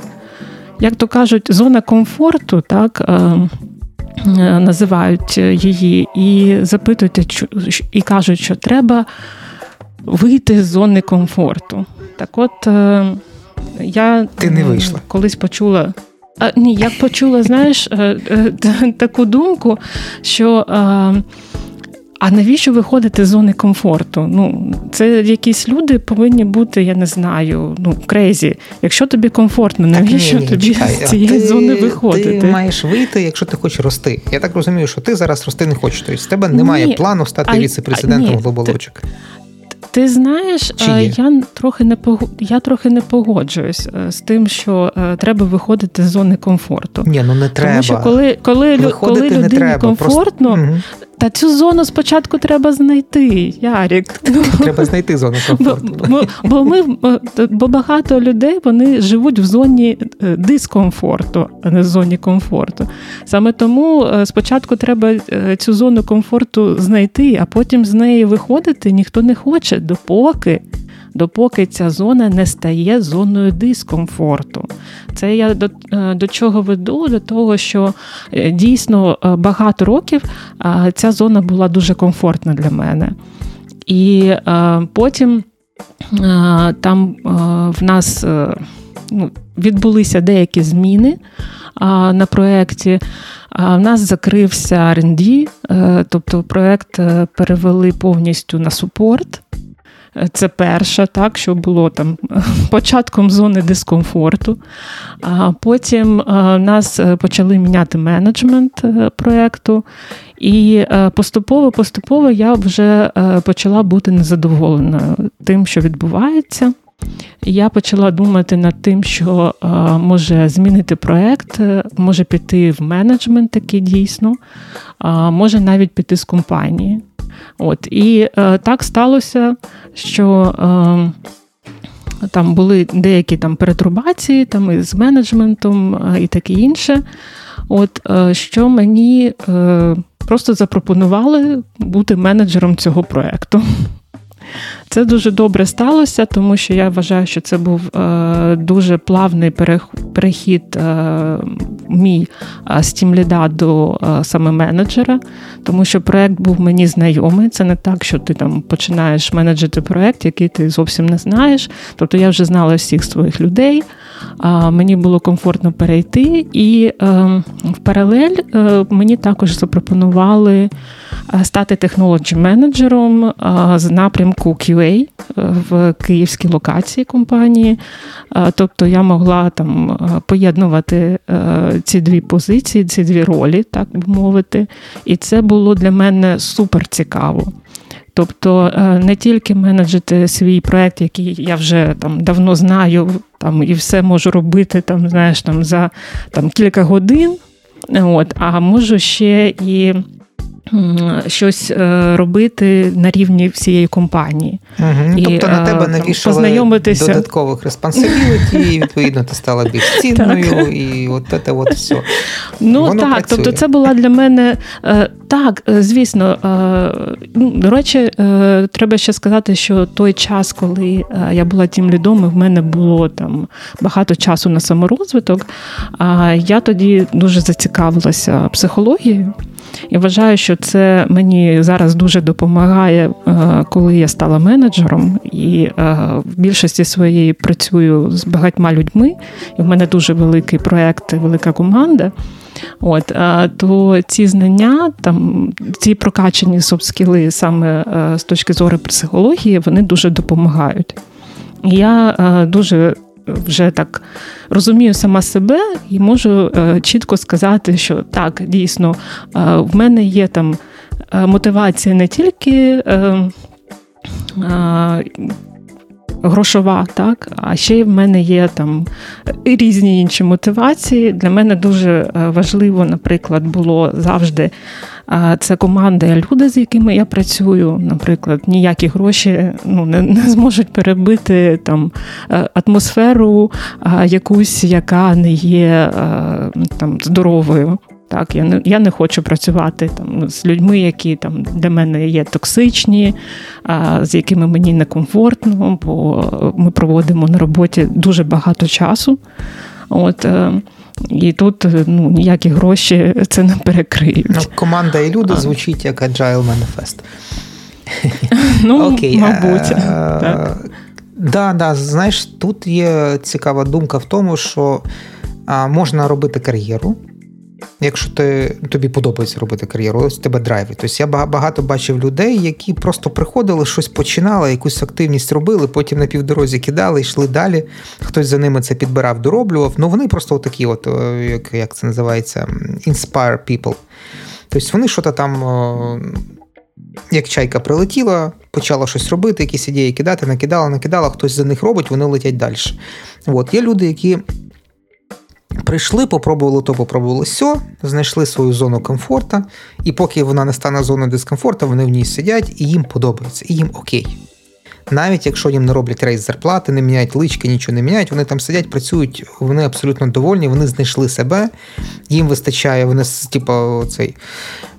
як то кажуть, зона комфорту, так. Е, е, називають її і запитують, і кажуть, що треба вийти з зони комфорту. Так от е, я
Ти не вийшла.
колись почула. А, Ні, я почула, знаєш, *laughs* таку думку, що а навіщо виходити з зони комфорту? Ну, це якісь люди повинні бути, я не знаю, ну крейзі. Якщо тобі комфортно, навіщо ні, ні, тобі чекай, з цієї ти, зони виходити?
Ти маєш вийти, якщо ти хочеш рости. Я так розумію, що ти зараз рости не хочеш. Тобто, з тебе немає ні, плану стати віце-президентом глобалочок.
Ти знаєш, я трохи не я трохи не погоджуюсь е, з тим, що е, треба виходити з зони комфорту.
Ні, ну не треба.
Тому що коли коли, коли людині комфортно, Просто... Та цю зону спочатку треба знайти, Ярік.
Треба *laughs* знайти зону комфорту.
Бо, бо ми бо багато людей вони живуть в зоні е, дискомфорту, а не в зоні комфорту. Саме тому е, спочатку треба е, цю зону комфорту знайти, а потім з неї виходити ніхто не хоче, допоки допоки ця зона не стає зоною дискомфорту. Це я до, е, до чого веду? До того, що е, дійсно е, багато років ця зона була дуже комфортна для мене. І потім там в нас ну, відбулися деякі зміни на проєкті. В нас закрився R&D, тобто проєкт перевели повністю на супорт. Це перше, так, що було там *laughs* початком зони дискомфорту. А потім нас е, почали міняти менеджмент е, проєкту, і поступово-поступово я вже е, почала бути незадоволена тим, що відбувається. Я почала думати над тим, що може змінити проєкт, може піти в менеджмент такий дійсно, може навіть піти з компанії. От І е, так сталося, що е, там були деякі там перетрубації там із менеджментом е, і таке інше. От е, Що мені е, просто запропонували бути менеджером цього проєкту. Це дуже добре сталося, тому що я вважаю, що це був е, дуже плавний перехід е, мій е, з тімліда до е, саме менеджера, тому що проект був мені знайомий. Це не так, що ти там починаєш менеджити проект, який ти зовсім не знаєш. Тобто я вже знала всіх своїх людей. Мені було комфортно перейти, і ем, в паралель е, мені також запропонували е, стати технологі менеджером е, з напрямку QA в київській локації компанії. Тобто я могла там поєднувати ці дві позиції, ці дві ролі, так би мовити. І це було для мене супер цікаво. Тобто е, не тільки менеджити свій проект, який я вже там давно знаю, там і все можу робити там, знаєш, там за там кілька годин, от, а можу ще і щось е, робити на рівні всієї компанії.
Угу. І, Тобто на тебе навішали познайомитися. додаткових респонсабіліті, і відповідно ти стала більш *laughs* цінною, і от це от все.
Ну Воно так, працює. тобто це була для мене е, так, е, звісно. Ну, До речі, треба ще сказати, що той час, коли я була тим лідом, і в мене було там багато часу на саморозвиток, я тоді дуже зацікавилася психологією. І вважаю, що це мені зараз дуже допомагає, е, коли я стала менеджером, і е, в більшості своєї працюю з багатьма людьми. І в мене дуже великий проект, велика команда. От е, то ці знання, там ці прокачені софт-скіли саме з точки зору психології, вони дуже допомагають. Я дуже вже так розумію сама себе і можу е, чітко сказати, що так, дійсно, е, в мене є там е, мотивація не тільки. Грошова, так, а ще й в мене є там різні інші мотивації. Для мене дуже важливо, наприклад, було завжди це команда люди, з якими я працюю. Наприклад, ніякі гроші ну, не, не зможуть перебити там е, атмосферу якусь, яка не є е, там здоровою. Так, я не я не хочу працювати там з людьми, які там для мене є токсичні, а, з якими мені некомфортно, бо ми проводимо на роботі дуже багато часу. От, е, і тут ну, ніякі гроші *laughs* це не перекриють. Ну,
команда і люди а. звучить як Agile Manifest. *laughs*
Ну, Окей. мабуть. Так.
Да, да, знаєш, тут є цікава думка в тому, що а, можна робити кар'єру, Якщо ти, тобі подобається робити кар'єру, ось тебе драйвить. Тобто я багато бачив людей, які просто приходили, щось починали, якусь активність робили, потім на півдорозі кидали, йшли далі. Хтось за ними це підбирав, дороблював. Ну вони просто такі, от, як як це називається, inspire people. Тобто вони щось там, як чайка прилетіла, почала щось робити, якісь ідеї кидати, накидала, накидала, хтось за них робить, вони летять далі. От. Є люди, які Прийшли, попробували то, попробували сьо, знайшли свою зону комфорту, і поки вона не стане зоною дискомфорту, вони в ній сидять і їм подобається, і їм окей. Навіть якщо їм не роблять рейс зарплати, не міняють лички, нічого не міняють, вони там сидять, працюють, вони абсолютно довольні, вони знайшли себе, їм вистачає, вони типу, цей,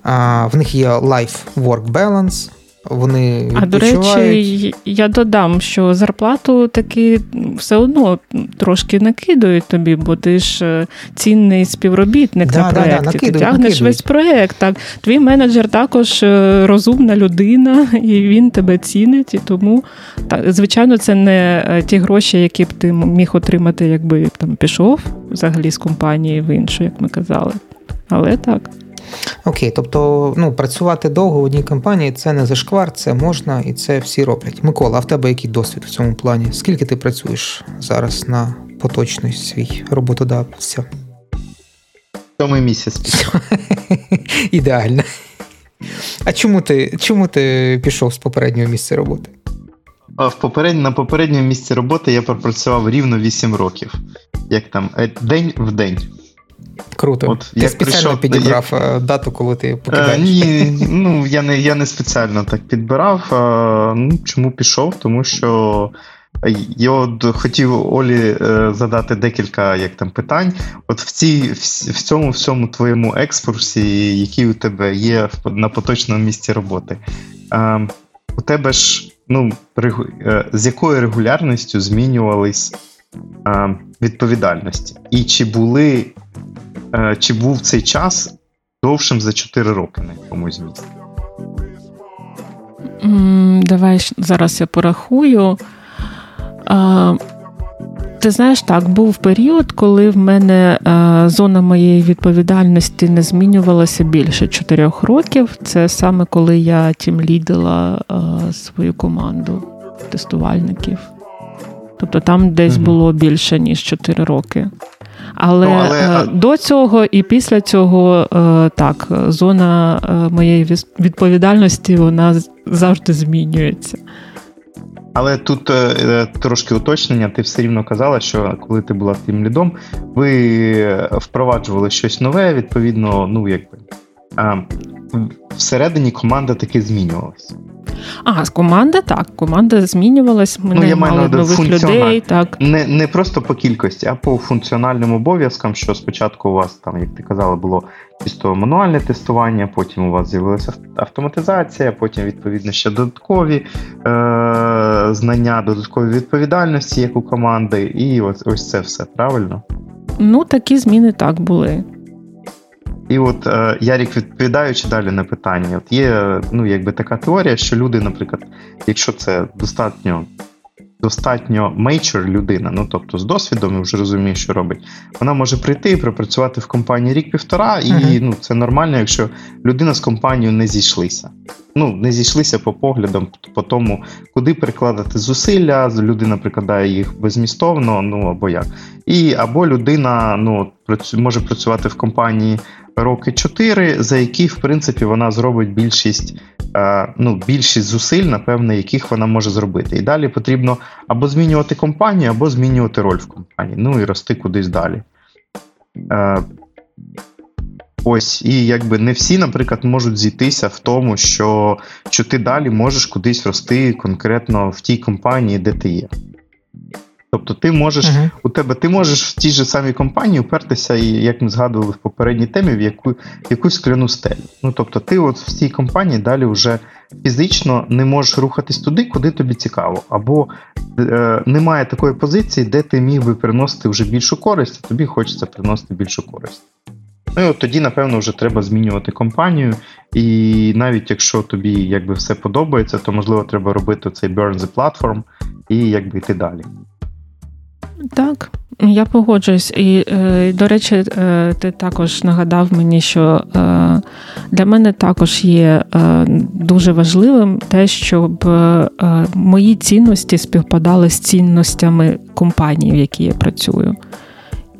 а, в них є life-work balance, вони
А до речі, я додам, що зарплату таки все одно трошки накидають тобі, бо ти ж е, цінний співробітник да, на проєкті. Да, да, накидують, ти тягнеш накидують. весь проєкт. Так. Твій менеджер також е, розумна людина, *laughs* і він тебе цінить. І тому, так, звичайно, це не е, ті гроші, які б ти міг отримати, якби там пішов взагалі з компанії в іншу, як ми казали. Але так.
Окей, тобто ну, працювати довго в одній компанії це не зашквар, це можна і це всі роблять. Микола, а в тебе який досвід в цьому плані? Скільки ти працюєш зараз на поточний свій роботодавця?
Сьомий місяць. *laughs*
Ідеально. А чому ти чому ти пішов з попереднього місця роботи?
В поперед... На попередньому місці роботи я пропрацював рівно 8 років. Як там, е, день в день.
Круто. От, Ти спеціально прийшов, підібрав я... Е, дату, коли ти покидаєш?
Ні, ну я не я не спеціально так підбирав. Ну, Чому пішов? Тому що я от хотів Олі е, задати декілька як там питань. От в цій, в цьому всьому твоєму екскурсі, який у тебе є на поточному місці роботи, у тебе ж ну, е, з якою регулярністю змінювались відповідальності? І чи були Е, чи був цей час довшим за 4 роки на якомусь місці?
Давай зараз я порахую. Ти знаєш, так, був період, коли в мене е, зона моєї відповідальності не змінювалася більше 4 років. Це саме коли я тім лідила е, свою команду тестувальників. Тобто там десь mm було більше, ніж 4 роки. Але, ну, але... Е, до цього і після цього е, так, зона е, моєї відповідальності вона завжди змінюється.
Але тут трошки уточнення, ти все рівно казала, що коли ти була тим лідом, ви впроваджували щось нове, відповідно, ну якби всередині команда таки змінювалася.
А, з команди так. Команда змінювалась, ми ну, не мали нових людей. так.
Не не просто по кількості, а по функціональним обов'язкам, що спочатку у вас, там, як ти казала, було чисто мануальне тестування, потім у вас з'явилася автоматизація, потім, відповідно, ще додаткові е- знання, додаткові відповідальності, як у команди, і ось, ось це все, правильно?
Ну, такі зміни так були.
І от е, Ярік, відповідаючи далі на питання, от є ну, якби така теорія, що люди, наприклад, якщо це достатньо достатньо мейчор людина, ну тобто з досвідом і вже розуміє, що робить, вона може прийти і пропрацювати в компанії рік-півтора, і uh-huh. ну, це нормально, якщо людина з компанією не зійшлися. Ну, не зійшлися по поглядам, по тому, куди прикладати зусилля, людина прикладає їх безмістовно, ну або як. І або людина ну, може працювати в компанії роки 4, за які, в принципі, вона зробить більшість е, ну, більшість зусиль, напевне, яких вона може зробити. І далі потрібно або змінювати компанію, або змінювати роль в компанії, ну і рости кудись далі. Е, Ось, і якби не всі, наприклад, можуть зійтися в тому, що що ти далі можеш кудись рости конкретно в тій компанії, де ти є. Тобто ти можеш uh-huh. у тебе ти можеш в тій же самій компанії упертися, і як ми згадували в попередній темі, в яку якусь скляну стелю. Ну тобто, ти от в цій компанії далі вже фізично не можеш рухатись туди, куди тобі цікаво, або е, немає такої позиції, де ти міг би приносити вже більшу користь, а тобі хочеться приносити більшу користь. Ну і от тоді, напевно, вже треба змінювати компанію, і навіть якщо тобі якби все подобається, то можливо треба робити цей burn the platform і якби йти далі.
Так, я погоджуюсь. І, е, до речі, е, ти також нагадав мені, що е, для мене також є дуже важливим те, щоб мої цінності співпадали з цінностями компанії, в якій я працюю.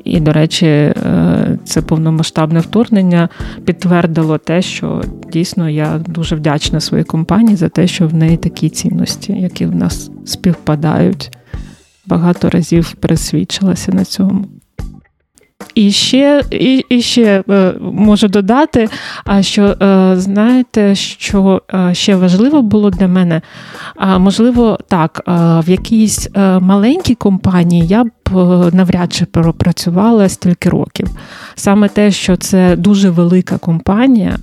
І, до речі, це повномасштабне вторгнення підтвердило те, що дійсно я дуже вдячна своїй компанії за те, що в неї такі цінності, які в нас співпадають багато разів пересвідчилася на цьому. І ще і, і ще е, можу додати, що е, знаєте, що е, ще важливо було для мене, можливо, так, в якійсь маленькій компанії я б навряд чи пропрацювала стільки років. Саме те, що це дуже велика компанія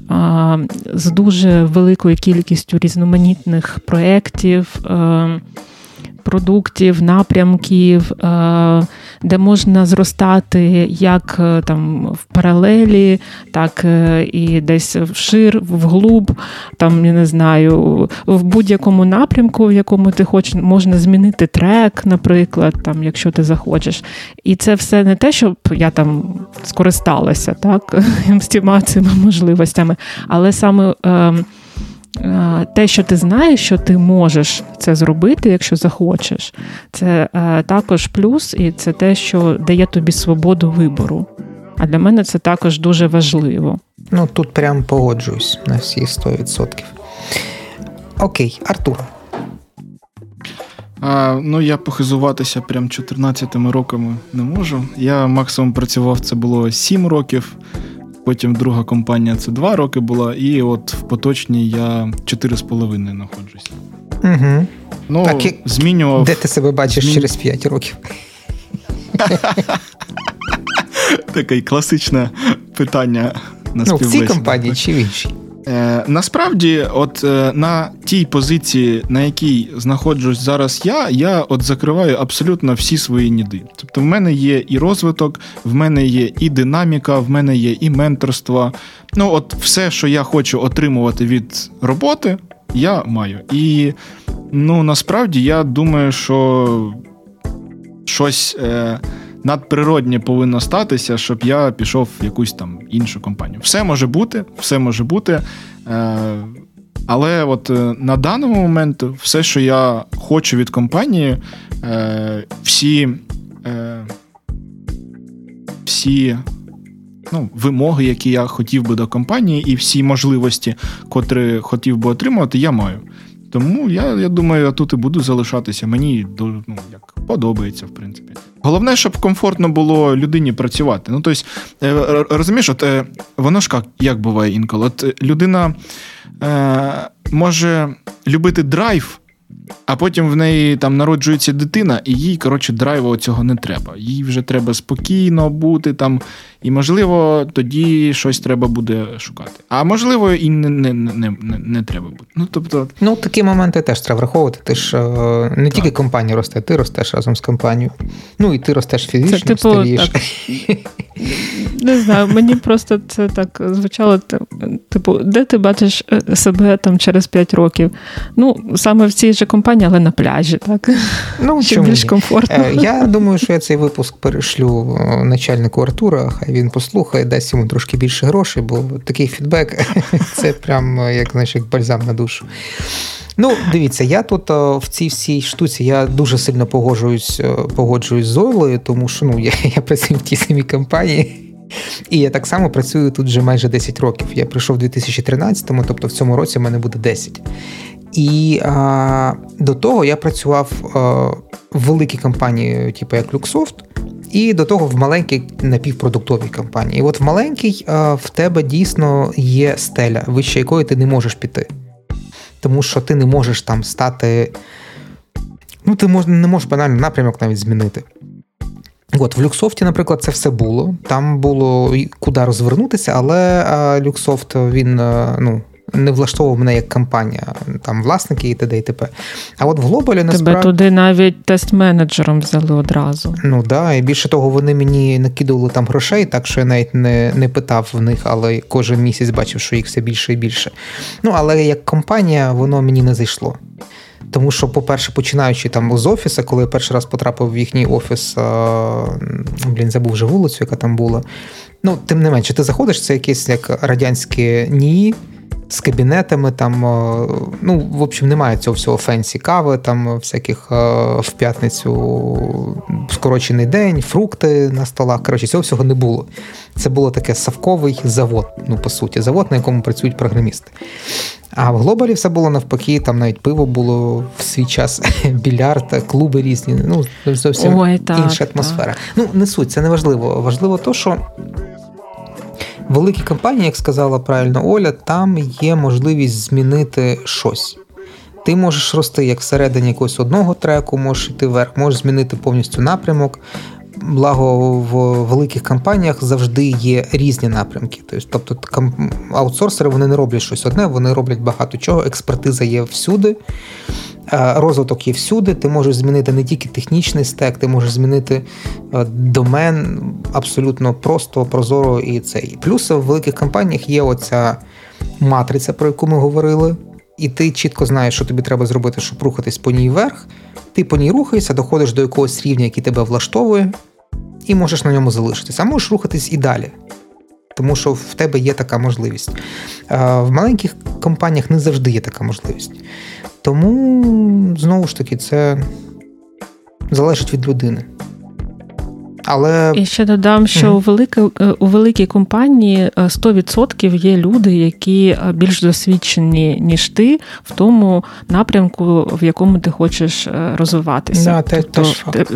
з дуже великою кількістю різноманітних проєктів продуктів, напрямків, е, де можна зростати як е, там в паралелі, так е, і десь вшир, вглуб, там я не знаю, в будь-якому напрямку, в якому ти хочеш, можна змінити трек, наприклад, там, якщо ти захочеш. І це все не те, щоб я там скористалася так, *laughs* з цими можливостями, але саме. Е, те, що ти знаєш, що ти можеш це зробити, якщо захочеш, це е, також плюс, і це те, що дає тобі свободу вибору. А для мене це також дуже важливо.
Ну тут прям погоджуюсь на всі 100%. Окей, Артур.
А, Ну, я похизуватися прям 14 роками не можу. Я максимум працював, це було 7 років. Потім друга компанія це два роки була, і от в поточній я 4,5 знаходжусь.
Угу.
Ну, так, змінював...
Де ти себе бачиш Змін... через 5 років?
Таке класичне питання на
Ну, В цій компанії чи в іншій?
Е, Насправді, от е, на тій позиції, на якій знаходжусь зараз я, я от закриваю абсолютно всі свої ніди. Тобто, в мене є і розвиток, в мене є і динаміка, в мене є і менторство. Ну, от все, що я хочу отримувати від роботи, я маю. І ну насправді я думаю, що щось. Е, надприроднє повинно статися, щоб я пішов в якусь там іншу компанію. Все може бути, все може бути. Е, але от е, на даному моменту все, що я хочу від компанії, е, всі всі ну, вимоги, які я хотів би до компанії, і всі можливості, котрі хотів би отримувати, я маю. Тому я я думаю, я тут і буду залишатися. Мені ну, як подобається, в принципі. Головне, щоб комфортно було людині працювати. Ну, тобто, е, розумієш, от е, воно ж як, як буває інколи. От людина е, може любити драйв. А потім в неї там народжується дитина, і їй, коротше, драйву цього не треба. Їй вже треба спокійно бути там, і, можливо, тоді щось треба буде шукати. А можливо, і не не, не, не, не треба буде. Ну, тобто...
ну, такі моменти теж треба враховувати. Ти ж е, не так. тільки компанія росте, ти ростеш разом з компанією. Ну і ти ростеш фізично, це, типу, старієш. *laughs*
Не знаю, мені просто це так звучало. Типу, де ти бачиш е, себе там через 5 років? Ну, саме в цій же компанії, але на пляжі, так?
Ну, Щоб більш комфортно. Е, я думаю, що я цей випуск перешлю начальнику Артура, хай він послухає, дасть йому трошки більше грошей, бо такий фідбек *laughs* це прям як знаєш, як бальзам на душу. Ну, дивіться, я тут в цій всій штуці я дуже сильно погоджуюсь погоджуюсь з Ойлою, тому що ну, я *laughs* я працюю в тій самій компанії. І я так само працюю тут вже майже 10 років. Я прийшов у 2013-му, тобто в цьому році в мене буде 10. І а, до того я працював а, в великій компанії, типу як Luxoft, і до того в маленькій напівпродуктовій компанії. І от в маленькій а, в тебе дійсно є стеля, вище якої ти не можеш піти тому що ти не можеш там стати. Ну, ти мож, не можеш банально напрямок навіть змінити. От, в Люксофті, наприклад, це все було. Там було куди розвернутися, але Люксофт він ну, не влаштовував мене як компанія, там власники і т.д. і т.п. А от в глобалі насправді...
Тебе туди навіть тест-менеджером взяли одразу.
Ну да, і більше того, вони мені накидували там грошей, так що я навіть не не питав в них, але кожен місяць бачив, що їх все більше і більше. Ну, але як компанія, воно мені не зайшло. Тому що, по-перше, починаючи там з офісу, коли я перший раз потрапив в їхній офіс, блін, забув вже вулицю, яка там була. Ну, тим не менше, ти заходиш, це якесь як радянське НІІ, з кабінетами. Там, ну, в общем, немає цього всього фенсі кави, там всяких в п'ятницю скорочений день, фрукти на столах. Коротше, цього всього не було. Це було таке савковий завод, ну, по суті, завод, на якому працюють програмісти. А в глобалі все було навпаки, там навіть пиво було в свій час, *laughs* більярд, клуби різні. Ну, зовсім Ой, так, інша атмосфера. Так. Ну, не суть, це не важливо. Важливо то, що великі компанії, як сказала правильно Оля, там є можливість змінити щось. Ти можеш рости як всередині якогось одного треку, можеш йти вверх, можеш змінити повністю напрямок. Благо в великих компаніях завжди є різні напрямки. Тобто аутсорсери вони не роблять щось одне, вони роблять багато чого. Експертиза є всюди, розвиток є всюди. Ти можеш змінити не тільки технічний стек, ти можеш змінити домен абсолютно просто, прозоро і цей. Плюс в великих компаніях є оця матриця, про яку ми говорили. І ти чітко знаєш, що тобі треба зробити, щоб рухатись по ній вверх. Ти по ній рухаєшся, доходиш до якогось рівня, який тебе влаштовує, і можеш на ньому залишитися, а можеш рухатись і далі. Тому що в тебе є така можливість. В маленьких компаніях не завжди є така можливість. Тому, знову ж таки, це залежить від людини. Але
і ще додам, що mm-hmm. у великій у великій компанії 100% є люди, які е, більш досвідчені ніж ти в тому напрямку, в якому ти хочеш е, розвиватися.
Yeah, тобто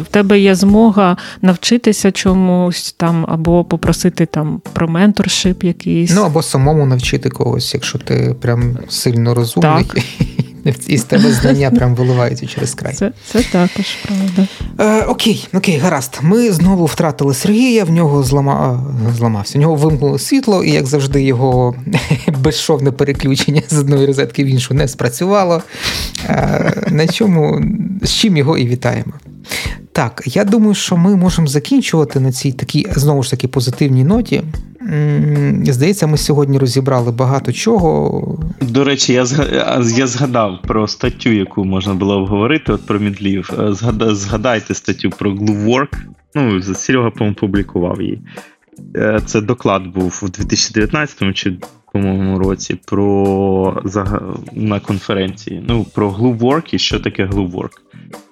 в тебе є змога навчитися чомусь там, або попросити там про менторшип якийсь.
Ну або самому навчити когось, якщо ти прям сильно розумний. Так. *laughs* І з тебе знання прям виливаються через край.
Це це також правда.
Е, Окей, окей, гаразд. Ми знову втратили Сергія, в нього злама... зламався. В нього вимкнуло світло, і, як завжди, його *laughs* безшовне переключення з одної розетки в іншу не спрацювало. Е, На чому з чим його і вітаємо. Так, я думаю, що ми можемо закінчувати на цій такій знову ж таки позитивній ноті. Здається, ми сьогодні розібрали багато чого.
До речі, я я згадав про статтю, яку можна було обговорити от про Мідлів. Е, згадайте статтю про Gluework. Ну, Серега, по-моєму, публікував її. Е, це доклад був у 2019 чи по-моєму році про на конференції. Ну, про Gluework і що таке Gluework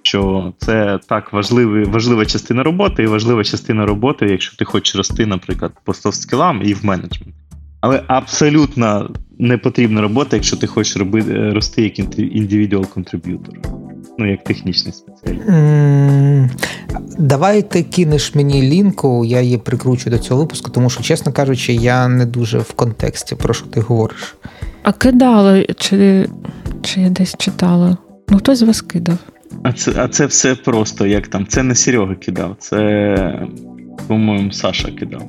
що це так важливий, важлива частина роботи, і важлива частина роботи, якщо ти хочеш рости, наприклад, по софт-скілам і в менеджмент. Але абсолютно не потрібна робота, якщо ти хочеш робити, рости як individual contributor. Ну, як технічний спеціаліст.
Давай ти кинеш мені лінку, я її прикручу до цього випуску, тому що, чесно кажучи, я не дуже в контексті, про що ти говориш.
А кидали, чи чи я десь читала? Ну, хтось з вас кидав.
А це а це все просто, як там. Це не Серега кидав, це, по-моєму, Саша кидав.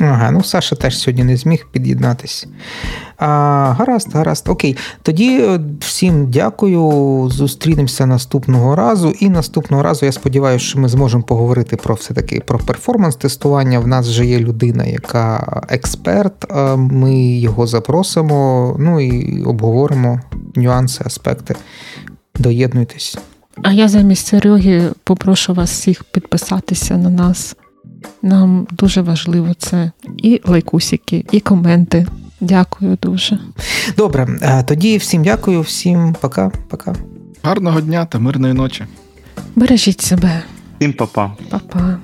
Ага, ну Саша теж сьогодні не зміг під'єднатися. А, Гаразд, гаразд. Окей. Тоді е, всім дякую. Зустрінемося наступного разу. І наступного разу я сподіваюся, що ми зможемо поговорити про все-таки про перформанс-тестування. В нас вже є людина, яка експерт. Ми його запросимо, ну і обговоримо нюанси, аспекти Доєднуйтесь.
А я замість Сереги попрошу вас всіх підписатися на нас. Нам дуже важливо це і лайкусики, і коменти. Дякую дуже.
Добре, е, тоді всім дякую, всім пока-пока.
Гарного дня та мирної ночі.
Бережіть себе.
Всім па-па.
Па-па.